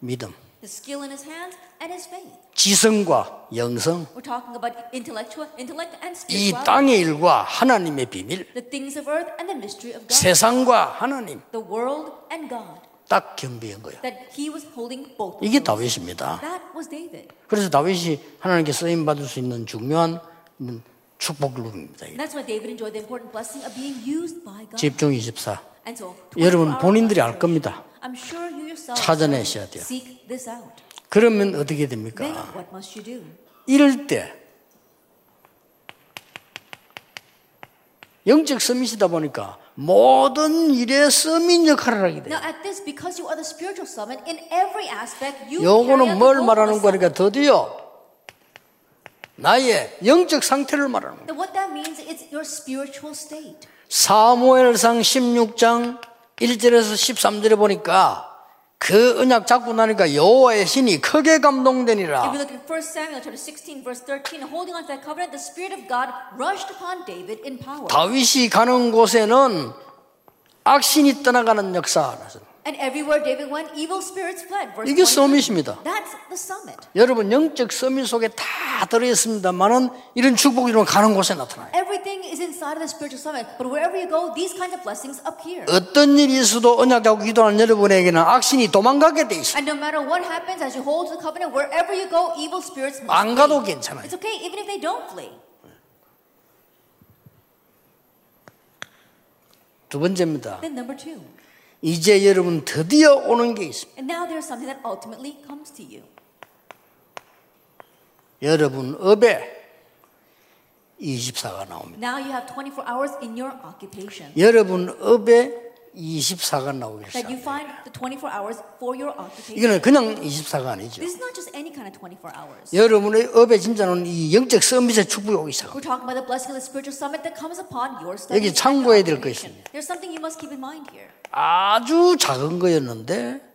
믿음, the skill in his hands and his faith. 지성과 영성, We're talking about intellectual intellect and 이 spirituality. 땅의 일과 하나님의 비밀, The things of earth and the mystery of God. 세상과 하나님 The world and God. 딱 겸비한 거예요. That he was holding both. of 이게 those. 다윗입니다. That was David. 그래서 다윗이 하나님께 쓰임 받을 수 있는 중요한 축복룩입니다. And that's why David enjoyed the important blessing of being used by God. 집중 24. And so, 여러분 24 hour 본인들이 알. 겁니다. I'm sure you yourself 찾아내셔야 돼요. seek this out. 그러면 어떻게 됩니까? 이럴 때 영적 서밋이다 보니까 모든 일에 서민 역할을 하게 돼요. Now, at this, because you are the spiritual summit, in every aspect, you carry 요거는 뭘 말하는 거니까. 드디어 나의 영적 상태를 말하는 거예요. 사무엘상 16장 1절에서 13절에 보니까 그 언약 잡고 나니까 여호와의 신이 크게 감동되니라. we look at 1 Samuel chapter 16, verse 13, holding on to that covenant, the Spirit of God rushed upon David in power. 다윗이 가는 곳에는 악신이 떠나가는 역사. And everywhere David went, evil spirits fled. Verse 이게 23. 서밋입니다. That's the summit. 여러분 영적 서밋 속에 다 들어있습니다만은 이런 축복이 가는 곳에 나타나요. Everything is inside of the spiritual summit. But wherever you go, these kinds of blessings appear. 어떤 일이 있어도 언약 잡고 기도하는 여러분에게는 악신이 도망가게 돼 있어요. And no matter what happens as you hold to the covenant, wherever you go, evil spirits must 안. 가도 괜찮아요. It's okay, even if they don't flee. 두 번째입니다. Then number two. 이제 여러분 드디어 오는 게 있습니다. And now there's something that ultimately comes to you. 여러분 업에 24가 나옵니다. Now you have 24 hours in your occupation. 여러분 업에 24가 나오기 That you 시작합니다. find the 24 hours for your occupation. 이거는 그냥 24가 아니죠. This is not just any kind of 24 hours. 여러분의 업에 진짜는 이 영적 서밋의 축복이 오기 시작합니다. We're talking about the blessing of the spiritual summit that comes upon your study. 여기 참고해야 될 occupation. 것이 There's something you must keep in mind here. 아주 작은 거였는데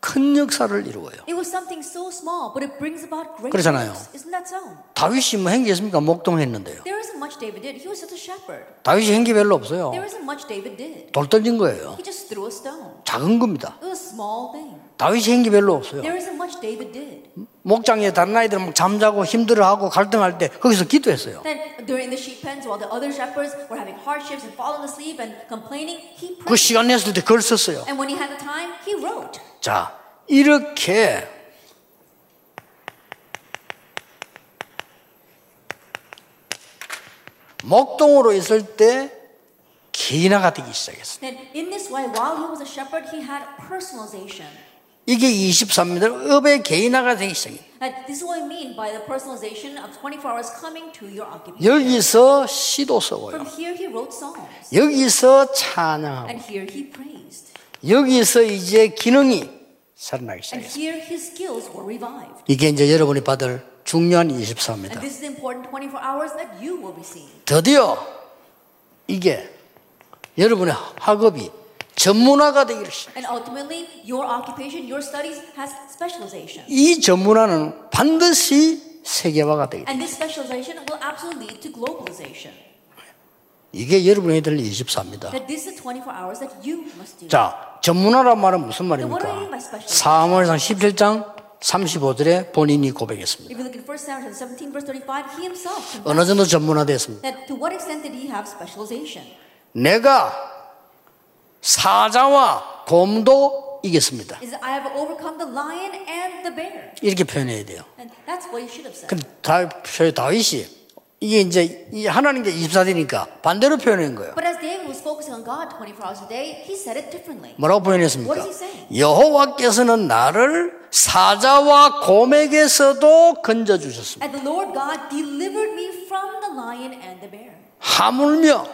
큰 역사를 이루어요. It was something so small, but it brings about great 그렇잖아요. works. Isn't that so? 다윗이 뭐 행기했습니까? 목동했는데요. There isn't much David did. He was just a shepherd. 다윗이 행기 별로 없어요. There isn't much David did. 돌 던진 거예요. He just threw a stone. 작은 겁니다. It was a small thing. 다윗이 행기 별로 없어요. There isn't much much David did. 목장에 다른 아이들 막 잠자고 힘들어하고 갈등할 때 거기서 기도했어요. Then during the sheep pens, while the other shepherds were having hardships and falling asleep and complaining, he 그. 시간 냈을 때 글 썼어요. 자, 이렇게 목동으로 있을 때 개인화가 되기 시작했어요. Then in this way, while he was a shepherd, he had personalization. 이게 23m 업의 개인화가 되기 시작해요. And this is what I mean by the personalization of 24 hours coming to your occupation. 여기서 시도 써고요. From here he wrote songs, 여기서 찬양하고 and here he praised, 여기서 이제 기능이 살아나기 and 시작했어요. here his skills were revived. 이게 이제 여러분이 받을 중요한 And 24입니다. this is the important 24 hours that you will receive. 드디어 이게 여러분의 학업이 전문화가 되기를 시작. And ultimately, your occupation, your studies has specialization. 이 전문화는 반드시 세계화가 되게 돼. And this specialization will absolutely lead to globalization. 이게 여러분이 될 24입니다. That this is 24 hours that you must do. 자, 전문화란 말은 무슨 말입니까? 사무엘상 17장 35절에 본인이 고백했습니다. If you look at 1 Samuel 17, verse 35, he himself confessed 어느 정도 전문화됐습니다. that to what extent did he have specialization? 내가 사자와 곰도 이겼습니다. Is that I have overcome the lion and the bear. 이렇게 표현해야 돼요. And that's what you should have said. 근데 다, 다윗이 이게 이제 이 하나님께 24되니까 반대로 표현한 거예요. But as David was focusing on God 24 hours a day, he said it differently. 뭐라고 표현했습니까? 여호와께서는 나를 사자와 곰에게서도 건져 주셨습니다. And the Lord God delivered me from the lion and the bear. 하물며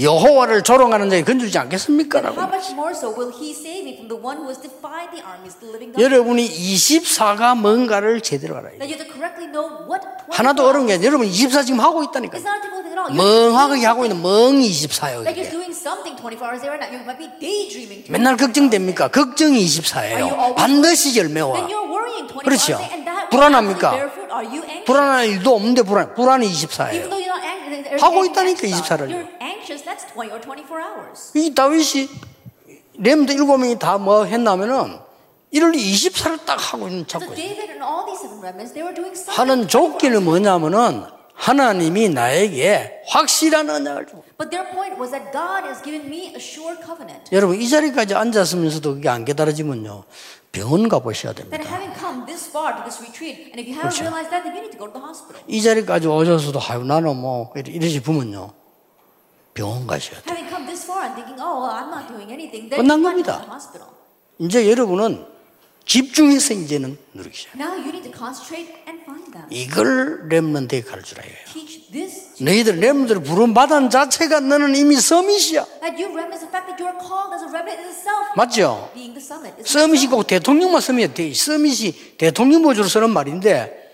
여호와를 조롱하는 자에 건져주지 않겠습니까? How 라고. much more so will he save me from the one who has defied the armies, the living God? 여러분이 24가 뭔가를 제대로 알아야 돼요. That you have to correctly know what 24 하나도 어려운 게 아니라 여러분 24 지금 하고 doing 멍하게 하고 있는 멍 24예요. Like you're 이게. doing something 24 hours a day right now. You might be daydreaming. too. 맨날 걱정됩니까? 걱정이 24예요. 반드시 열매와. Then you're worrying 24 그렇죠. 불안합니까? 불안한 일도 없는데 불안, 불안이 Even 24예요. though you're not anxious, 하고 있다니까, anxious 24를. About it. You're anxious. That's 20 or 24 hours. 이 다윗이 렘드 일곱 명이 다 뭐 했냐면은 이를 24를 딱 하고 있는 So 찾고 있어요. David and all these seven remnants, they were doing something. 하는 조건이 뭐냐면은 하나님이 나에게 확실한 언약을 주고 But their point was that God has given me a sure covenant. 여러분 이 자리까지 앉았으면서도 그게 안 깨달아지면요 병원 가보셔야 됩니다. having come this far to this retreat, and if you haven't 그렇죠. realized that, then you need to go to the hospital. 이 자리까지 오셔서도 아유 나는 뭐 이러- 이러시 보면요 병원 가셔야 돼. Having come this far and thinking, oh, well, I'm not doing anything, then 끝난 겁니다. 이제 여러분은 집중해서 이제는 누리기 시작. Now you need to concentrate and find them. 이걸 렘런트에 가르치라 this. 너희들 렘런트를 부른 받은 자체가 너는 이미 서밋이야. 맞죠? 서밋이. 꼭 대통령만 서밋이야. 대- 서밋이 대통령 보조로 쓰는 말인데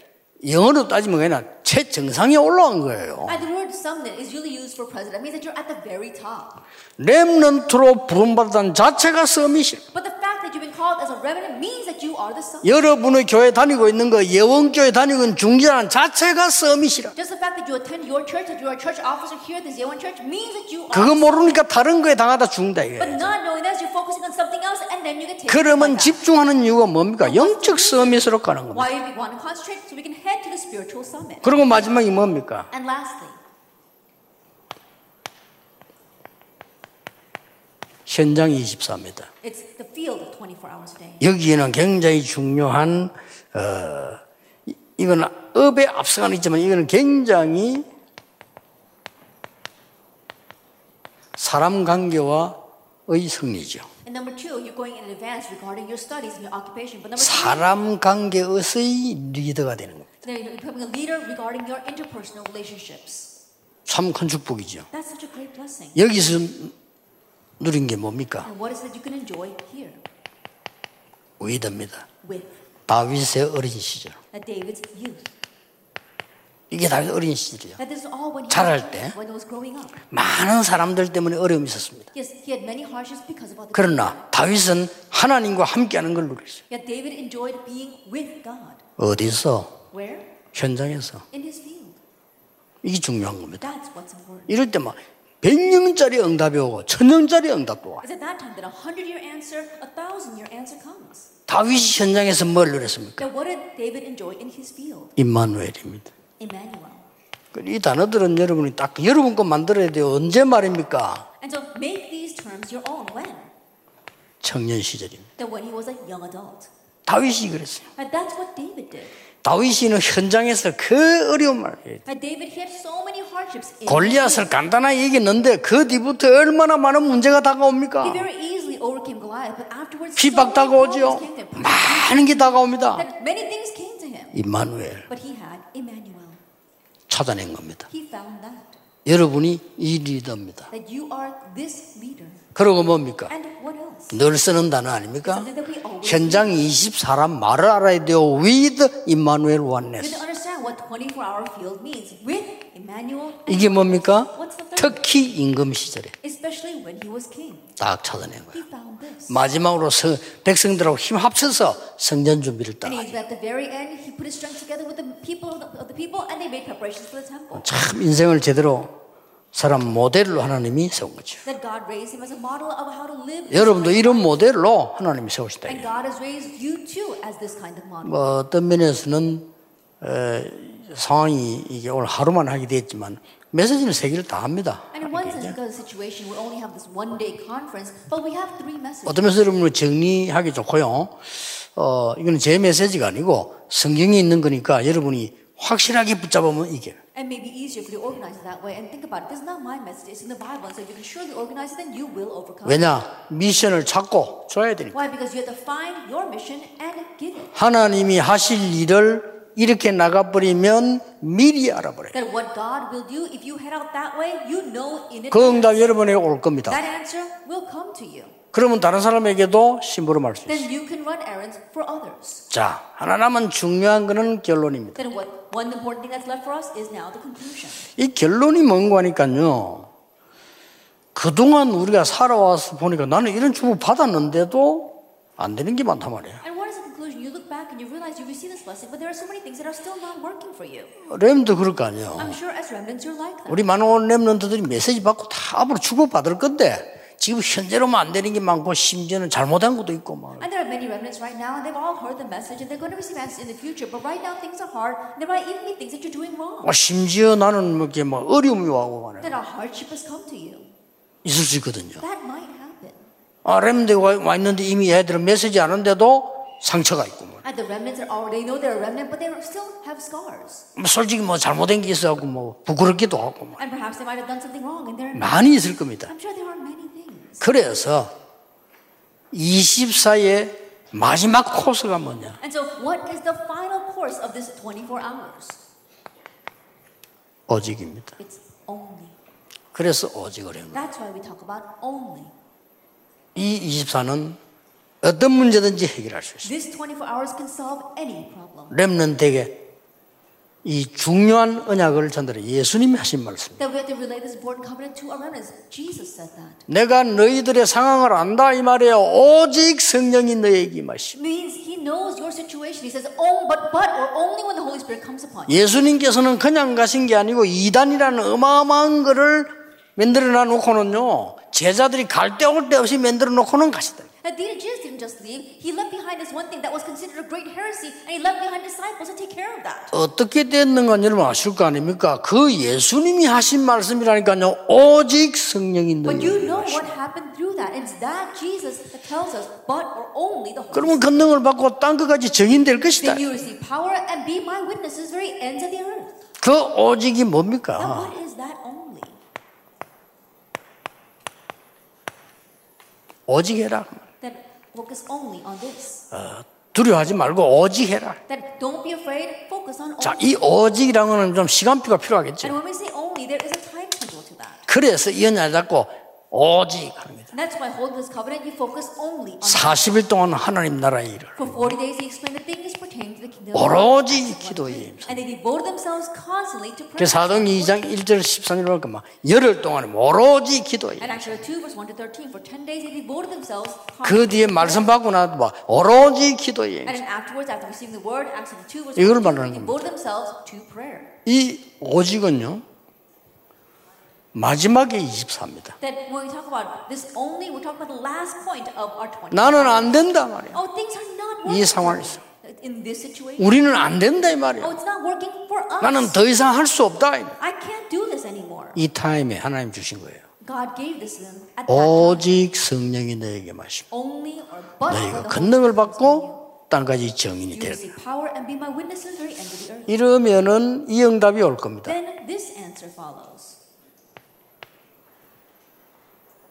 영어로 따지면 그냥 최정상에 올라간 거예요. And the word summit is usually used for president. It means that you're at the very top. 렘넌트로 부름받은 자체가 서밋이야. But the that you've been called as a remnant means that you are the summit. 여러분의 교회 다니고 있는 거 예원교회 다니고 있는 중재라는 자체가 서밋이라. Just the fact that you attend your church, that you're a church officer here at this Yeowon church, means that you are. 그거. 모르니까 다른 거에 당하다 죽는다 But 이게. not knowing that, you're focusing on something else, and then you get taken. 그러면. 집중하는 이유가 뭡니까? 영적 서밋으로 가는 겁니다. Why we want to concentrate so we can head to the spiritual summit. 그리고 마지막이 뭡니까? And lastly, 현장 24입니다. It's the field of 24 hours a day. 여기에는 굉장히 중요한 어, 이- 이거는 업에 앞서가는 있지만 이거는 굉장히 사람 관계와의 승리죠. And number two, you're going in advance regarding your studies and your occupation. But number three, 사람 관계에서의 리더가 되는 겁니다. then you're becoming a leader regarding your interpersonal relationships. 참큰 축복이죠. That's such a great blessing. 여기서 누린 게 뭡니까? And what is it you can enjoy here 위대입니다. with 다윗의 어린 시절. uh, David's youth? 이게 다윗 어린 시절이에요. That this is all when he, 자랄 때. 많은 사람들 때문에 어려움이 있었습니다. Yes, he had many hardships because of other people. 그러나 다윗은 하나님과 함께하는 걸 누렸어요. Yet David enjoyed being with God. 어디서? 현장에서. In his field. 이게 중요한 겁니다. That's what's important. 이럴 때 막 100년짜리 응답이 오고 천년짜리 응답도 와. It's at that time that a hundred year answer, a thousand year answer comes. 다윗이 현장에서 뭘 누렸습니까? Now, what did David enjoy in his field? 임마누엘입니다. Emmanuel. 이 단어들은 여러분이 딱 여러분 거 만들어야 돼요. 언제 말입니까? And so make these terms your own. When? 청년 시절입니다. That when he was a young adult. 다윗이 그랬어요. 다윗이는 현장에서 그 어려움을 골리앗을. 간단하게 이겼는데 그 뒤부터 얼마나 많은 문제가 다가옵니까? 핍박 다가오지요. 많은 게 다가옵니다. 임마누엘. 찾아낸 겁니다. 여러분이 이 리더입니다. 그러고 뭡니까? 늘 쓰는 단어 아닙니까? 현장 24람 말을 알아야 돼요. With Emmanuel oneness. have to understand what 24-hour field means. With Emmanuel, and 이게 뭡니까? 특히 임금 시절에. 딱 찾아낸 거예요. 마지막으로 서- 백성들하고 힘 합쳐서 성전 준비를 딱. 참 인생을 제대로 사람 모델로 하나님이 세운 거죠. 여러분도. 이런 모델로 하나님이 model. 뭐 어떤 면에서는 에, 상황이 이게 오늘 하루만 하게 됐지만 메시지는 세 개를 다 합니다. 어떤 면에서 여러분을 정리하기 좋고요. 어, 이거는 제 메시지가 아니고 성경에 있는 거니까 여러분이 확실하게 붙잡으면 이겨요. And maybe easier for you to organize it that way. And think about it. This is not my message. It's in the Bible. So if you can surely organize it, then you will overcome. 왜냐? 미션을 찾고 줘야 되니까. Why? Because you have to find your mission and give it. 하나님이 하실 일을 이렇게 나가버리면 미리 알아버려요. That what God will do, if you head out that way, you know in 그. 응답 여러분에게 올 겁니다. That answer will come to you. 그러면 다른 사람에게도 심부름할 수 있어요. Then you can run errands for others. 자, 하나 남은 중요한 거는 결론입니다. Then what? One important thing that's left for us is now the conclusion. 이 결론이 뭔가 하니까요. 그동안 우리가 살아와서 보니까 나는 이런 축복 받았는데도 안 되는 게 많단 말이에요. And what is the conclusion? You look back and you realize you received this blessing, but there are so many things that are still not working for you. 렘도 그럴 거 아니에요. I'm sure as remnants you're like that. 우리 많은 렘런트들이 메시지 받고 다 앞으로 축복 받을 건데 지금 현재로만 안 되는 게 많고 심지어는 잘못한 것도 있고 막. And there are many remnants right now, and they've all heard the message, and they're going to receive answers in the future. But right now, things are hard. And there might even be things that you're doing wrong. 뭐 심지어 나는 뭐 이렇게 막 어려움이 와고 말이야. That a hardship has come to you. 있을 수 있거든요. That might happen. 아, 렘들 와, 와 있는데 이미 애들은 메시지 안 하는데도 상처가 있고 뭐. And the remnants are already, they know they're a remnant, but they still have scars. 뭐 솔직히 뭐 잘못된 게 있어갖고 뭐 부끄럽기도 하고 뭐. And perhaps they might have done something wrong, and they're, 많이 있을 겁니다. I'm sure there are many. 그래서 24의 마지막 코스가 뭐냐? And so, what is the final course of this 24 hours? 오직입니다. It's only. 그래서 오직을 해요. That's why we talk about only. 이 24는 어떤 문제든지 해결할 수 있어요. This 24 hours can solve any problem. 렘넌트에게 이 중요한 언약을 전달해 예수님이 하신 말씀. 내가 너희들의 상황을 안다 이 말이에요. 오직 성령이 너에게 oh, you. 예수님께서는 그냥 가신 게 아니고 이단이라는 어마어마한 거를 만들어 놓고는요. 제자들이 갈데올데 없이 만들어 놓고는 가시다. And Jesus didn't just leave. He left behind this one thing that was considered a great heresy, and he left behind disciples to take care of that. 어떻게 됐는가 여러분 아실 거 아닙니까? 그 예수님이 하신 말씀이라니까요. 오직 성령이 But you 너희 know what happened through that. It's that Jesus that tells us, but or only the Holy 그러면 Spirit. 권능을 받고 땅 끝까지 증인될 것이다. Then you receive power and be my witnesses, very ends of the earth. 그 오직이 Now, 뭡니까? what is that only? 오직 해라. Focus only on this. 두려워하지 말고 오직 해라. That don't be afraid, focus on 자. 이 오직이라는 거는 좀 시간표가 And 필요하겠죠. when we say only, there is a time schedule to that. 그래서 이 언약 잡고 오직 합니다. And that's why holding this covenant, you focus only on that. 40일 동안 하나님 나라의 일을 For 40 days, he explained the things 오로지 기도에 And they devoted themselves constantly to 그 prayer. 사도행 2장 1절 13절 보니까 막 열흘 동안 오로지 기도에 And Acts 2, verse 1 to 13, for 10 days they devoted themselves 그 뒤에 말씀 받고 나도 막 오로지 기도에 And then afterwards, after receiving the word, Acts 2, verse 이걸 1 말하는 they devoted themselves to prayer. 이 오직은요 마지막에 24입니다. That when we talk about this only, we're talking about the last point of our 20. 나는 안 된다 말이야. Oh, things are not 이. 상황에서. In this situation. 우리는 안 된다 이 Oh, 말이야. it's not working for us. 나는 더 이상 할 수 없다. 이 말이야. I can't do this anymore. 이 타임에 하나님 주신 거예요. God gave this to them at that time. 오직 성령이 너에게 마시고 Only or but for 너희가 Spirit 받고 땅까지 정인이 되라. receive power and be my witness to the very end of the earth. 이러면은 이 응답이 올 겁니다. Then this answer follows.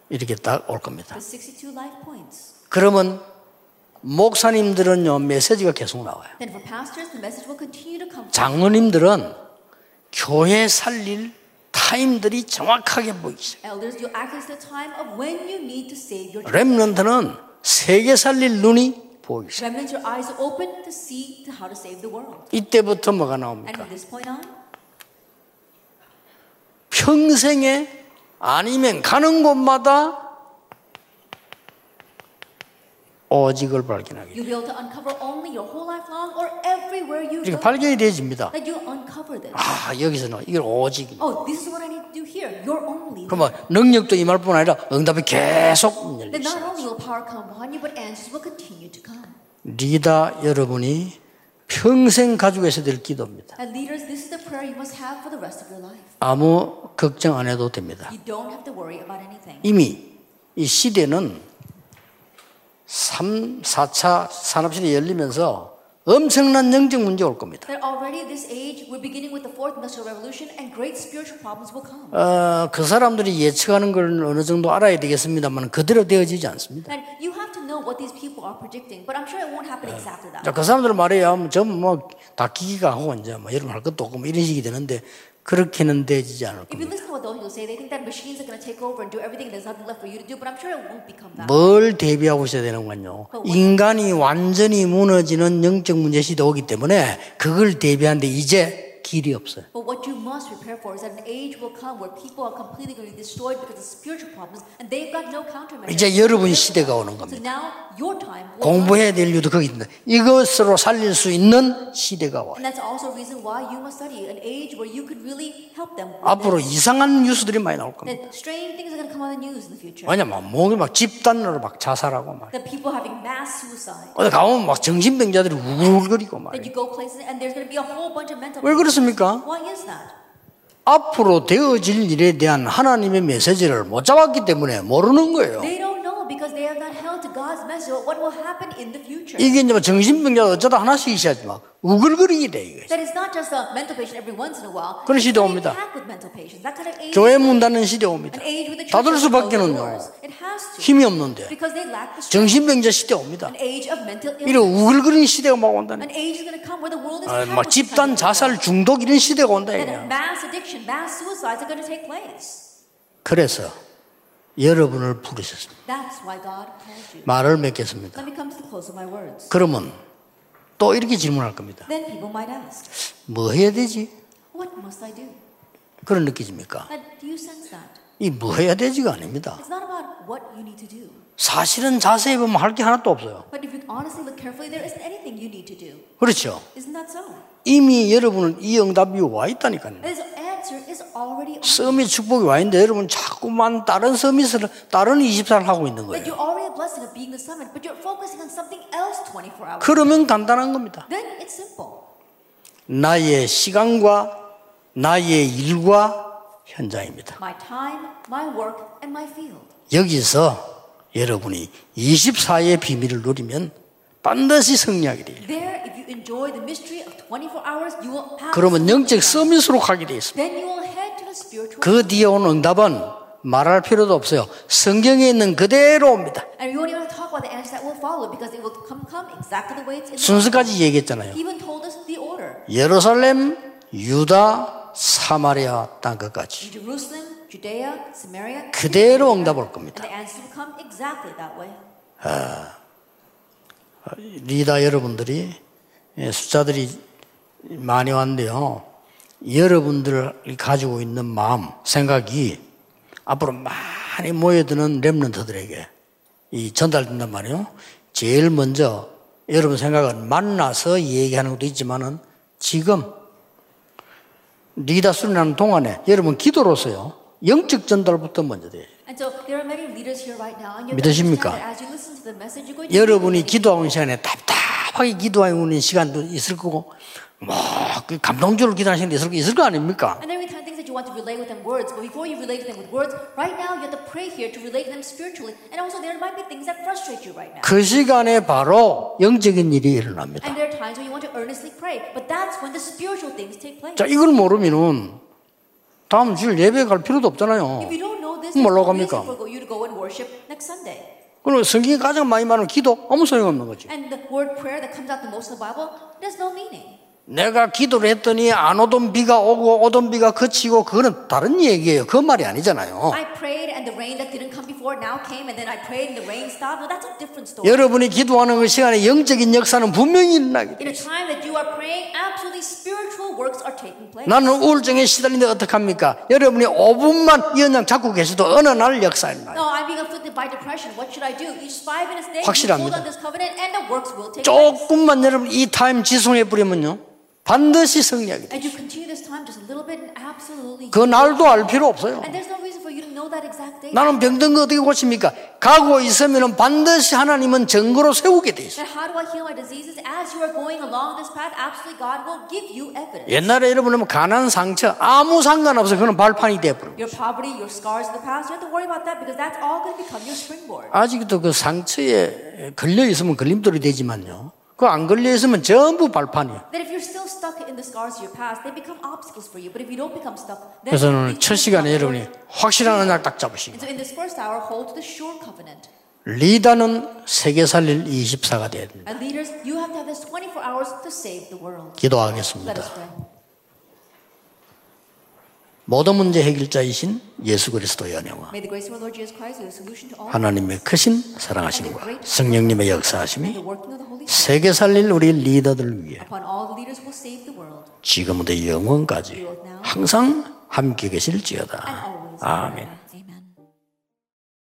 이렇게 딱 올 겁니다. The 62 life points. 그러면 목사님들은요 메시지가 계속 나와요. Then for pastors, the message will continue to come. 장로님들은 교회 살릴 타임들이 정확하게 보이기 시작. Elders, you access the time of when you need to save your church. 렘넌트는 세계 살릴 눈이 보이기 시작. Remnants, your eyes are open to see to how to save the world. 이때부터 뭐가 And 나옵니까? from this point on, 평생에 아니면 가는 곳마다 오직을 발견하게. you'll be able to uncover only your whole life long or everywhere you 이렇게 go. 발견이 this. 아 여기서는 이걸 오직. Oh, this is what I need to do here. You're only. 그러면 능력도 임할 뿐 아니라 응답이 계속 Then 열리죠. not only will power come upon you, but answers will continue to come. 리다 여러분이 평생 가지고 있어야 될 기도입니다. And leaders, this is the prayer you must have for the rest of your life. 아무 걱정 안 해도 됩니다. You don't have to worry about anything. 이미 이 시대는 3, 4차 산업시대 열리면서 엄청난 영적 문제 올 겁니다. Age. 어, 그 사람들이 예측하는 걸 어느 정도 알아야 되겠습니다만 그대로 되어지지 않습니다. Sure exactly. 자, 그 사람들 말이야, 전뭐다 기기가 하고 이제 뭐 여러분 할 것도 없고 뭐 이런 식이 되는데 그렇게는 되지 않을 겁니다. 뭘 대비하고 있어야 되는 건요. 인간이 완전히 무너지는 영적 문제 시대 오기 때문에 그걸 대비하는데 이제 길이 없어요. But what you must prepare for is that an age will come where people are completely going to be destroyed because of spiritual problems, and they've got no countermeasures. 이제 여러분 시대가 오는 So 겁니다. now your time will come. 공부해야 될 이유도 거기 있습니다. 이것으로 살릴 수 있는 시대가 와요. And that's also a reason why you must study an age where you could really help them. with 앞으로. 이상한 뉴스들이 많이 나올 겁니다. That strange things are going to come on the news in the future. 왜냐면 목이 막 집단으로 막 자살하고 막 That people having mass suicide. 어디 가면 막 정신병자들이 우글거리고 That 말이에요. you go places and there's going to be a whole bunch of mental. 왜 그 렇습니까? Why is that? 앞으로 되어질 일에 대한 하나님의 메시지를 못 잡았기 때문에 모르는 거예요. They don't know because they have not held to What will happen in the future. 이게 이제 뭐 정신병자 어쩌다 하나씩 있어야지 막 우글거리게 돼 이거. That is not just a mental patient every once in a while. 그런 시대 옵니다. packed with mental patients. That kind of age. 교회 문 닫는 시대 옵니다. An age with the church 닫을 has to. 힘이 없는데 Because they lack the strength. 정신병자 시대 옵니다. An age of mental 이런 illness. 우글거리는 시대가 막 온다니. An age is going to come where the world is 아, 막 집단 자살. 중독 이런 시대가 온다 That 이거야. mass addiction, mass suicides are going to take place. 그래서 여러분을 부르셨습니다. That's why God called you. 말을 맺겠습니다. 그러면 또 이렇게 질문할 겁니다. Then people might ask, 뭐 해야 되지? What must I do? 그런 느끼십니까? And do you sense that? 이뭐 해야 되지가 아닙니다. It's not about what you need to do. 사실은 자세히 보면 할 게 하나도 없어요. But if you honestly look carefully, there isn't anything you need to do. 그렇죠? Isn't that so? 이미 여러분은 이 응답이 와 있다니까요. 서밋 축복이 와 있는데 여러분 자꾸만 다른 서밋을 다른 24를 하고 있는 거예요. you already have blessing of being the summit, but you're focusing on something else 24 hours. 그러면 간단한 겁니다. Then it's simple. 나의 시간과 나의 일과 현장입니다. My time, my work, and my field. 여기서 여러분이 24의 비밀을 누리면 반드시 승리하게 돼요. There, enjoy the mystery of 24 hours, you will have 그러면 영적 서밋으로 가게 돼 있습니다. Then you will head to the spiritual. 그 뒤에 온 응답은 말할 필요도 없어요. 성경에 있는 그대로 옵니다. And we won't even talk about the answer that will follow because it will come, come exactly the way it's in the 순서까지 얘기했잖아요. He even told us the order. 예루살렘, 유다, 사마리아 땅 끝까지. Jerusalem, Judea, Samaria. 그대로 응답 올 And 겁니다. the answer will come exactly that way. 리다 여러분들이 예, 숫자들이 많이 왔는데요. 여러분들이 가지고 있는 마음, 생각이 앞으로 많이 모여드는 렘런트들에게 이 전달된단 말이에요. 제일 먼저 여러분 생각은 만나서 얘기하는 것도 있지만은 지금 리다 수련하는 동안에 여러분 기도로서요. 영적 전달부터 먼저 돼요. So right 믿으십니까? 여러분이 기도하는 시간에 답답하게 기도하는 시간도 있을 거고, 뭐, 그 감동적으로 기도하는 시간도 있을 거, 있을 거 아닙니까? And every time things that you want to relate with them words, but before you relate to them with words, right now you have to pray here to relate to them spiritually. And also there might be things that frustrate you right now. 그 시간에 바로 영적인 일이 일어납니다. And there are times when you want to earnestly pray, but that's when the spiritual things take place. 자, 이걸 모르면은 다음 주일 예배 갈 필요도 없잖아요. If you don't know this, 뭘로 갑니까? for you to go and worship next Sunday. 그리고 성경에 가장 많이 말하는 기도 아무 소용 없는 거지. And the word prayer that comes out the most in the Bible, there's no meaning. 내가 기도를 했더니 안 오던 비가 오고 오던 비가 그치고 그거는 다른 얘기예요. 그 말이 아니잖아요. I prayed and the rain that didn't come before now came, and then I prayed and the rain stopped. No, that's a different story. 여러분이 기도하는 그 시간에 영적인 역사는 분명히 일어나게 돼. In a time that you are praying, absolutely spiritual works are taking place. 나는 우울증에 시달리는데 어떡합니까? 여러분이 5분만 이 언양 잡고 계셔도 어느 날 역사 일어나요. No, I'm being afflicted by depression. What should I do? Each five minutes a day, you 확실합니다. hold on this covenant, and the works will take place. 조금만 여러분 이 타임 지속해 버리면요. 반드시 승리하게 돼. 그 날도 알 필요 없어요. 나는 병든 거 어떻게 고칩니까? 가고 있으면 반드시 하나님은 증거로 세우게 돼 있어요. 옛날에 여러분은 가난 상처 아무 상관없어요. 그건 발판이 돼버려. 아직도 그 상처에 걸려 있으면 걸림돌이 되지만요. 그안 걸려 있으면 전부 발판이에요. That if you're still stuck in the scars of your past, they become obstacles for you. But if you don't become stuck, then 그래서 오늘 첫 시간에 여러분이 확실한 언약 딱 잡으시고 And so in this first hour, hold to the sure covenant. 리더는 세계 살릴 24가 돼야 됩니다. And leaders, you have to have this 24 hours to save the world. Let 기도하겠습니다. 모든 문제 해결자이신 예수 그리스도의 은혜와 하나님의 크신 사랑하심과 성령님의 역사하심이 세계 살릴 우리 리더들을 위해. 지금부터 영원까지 항상 함께 계실지어다. 아멘.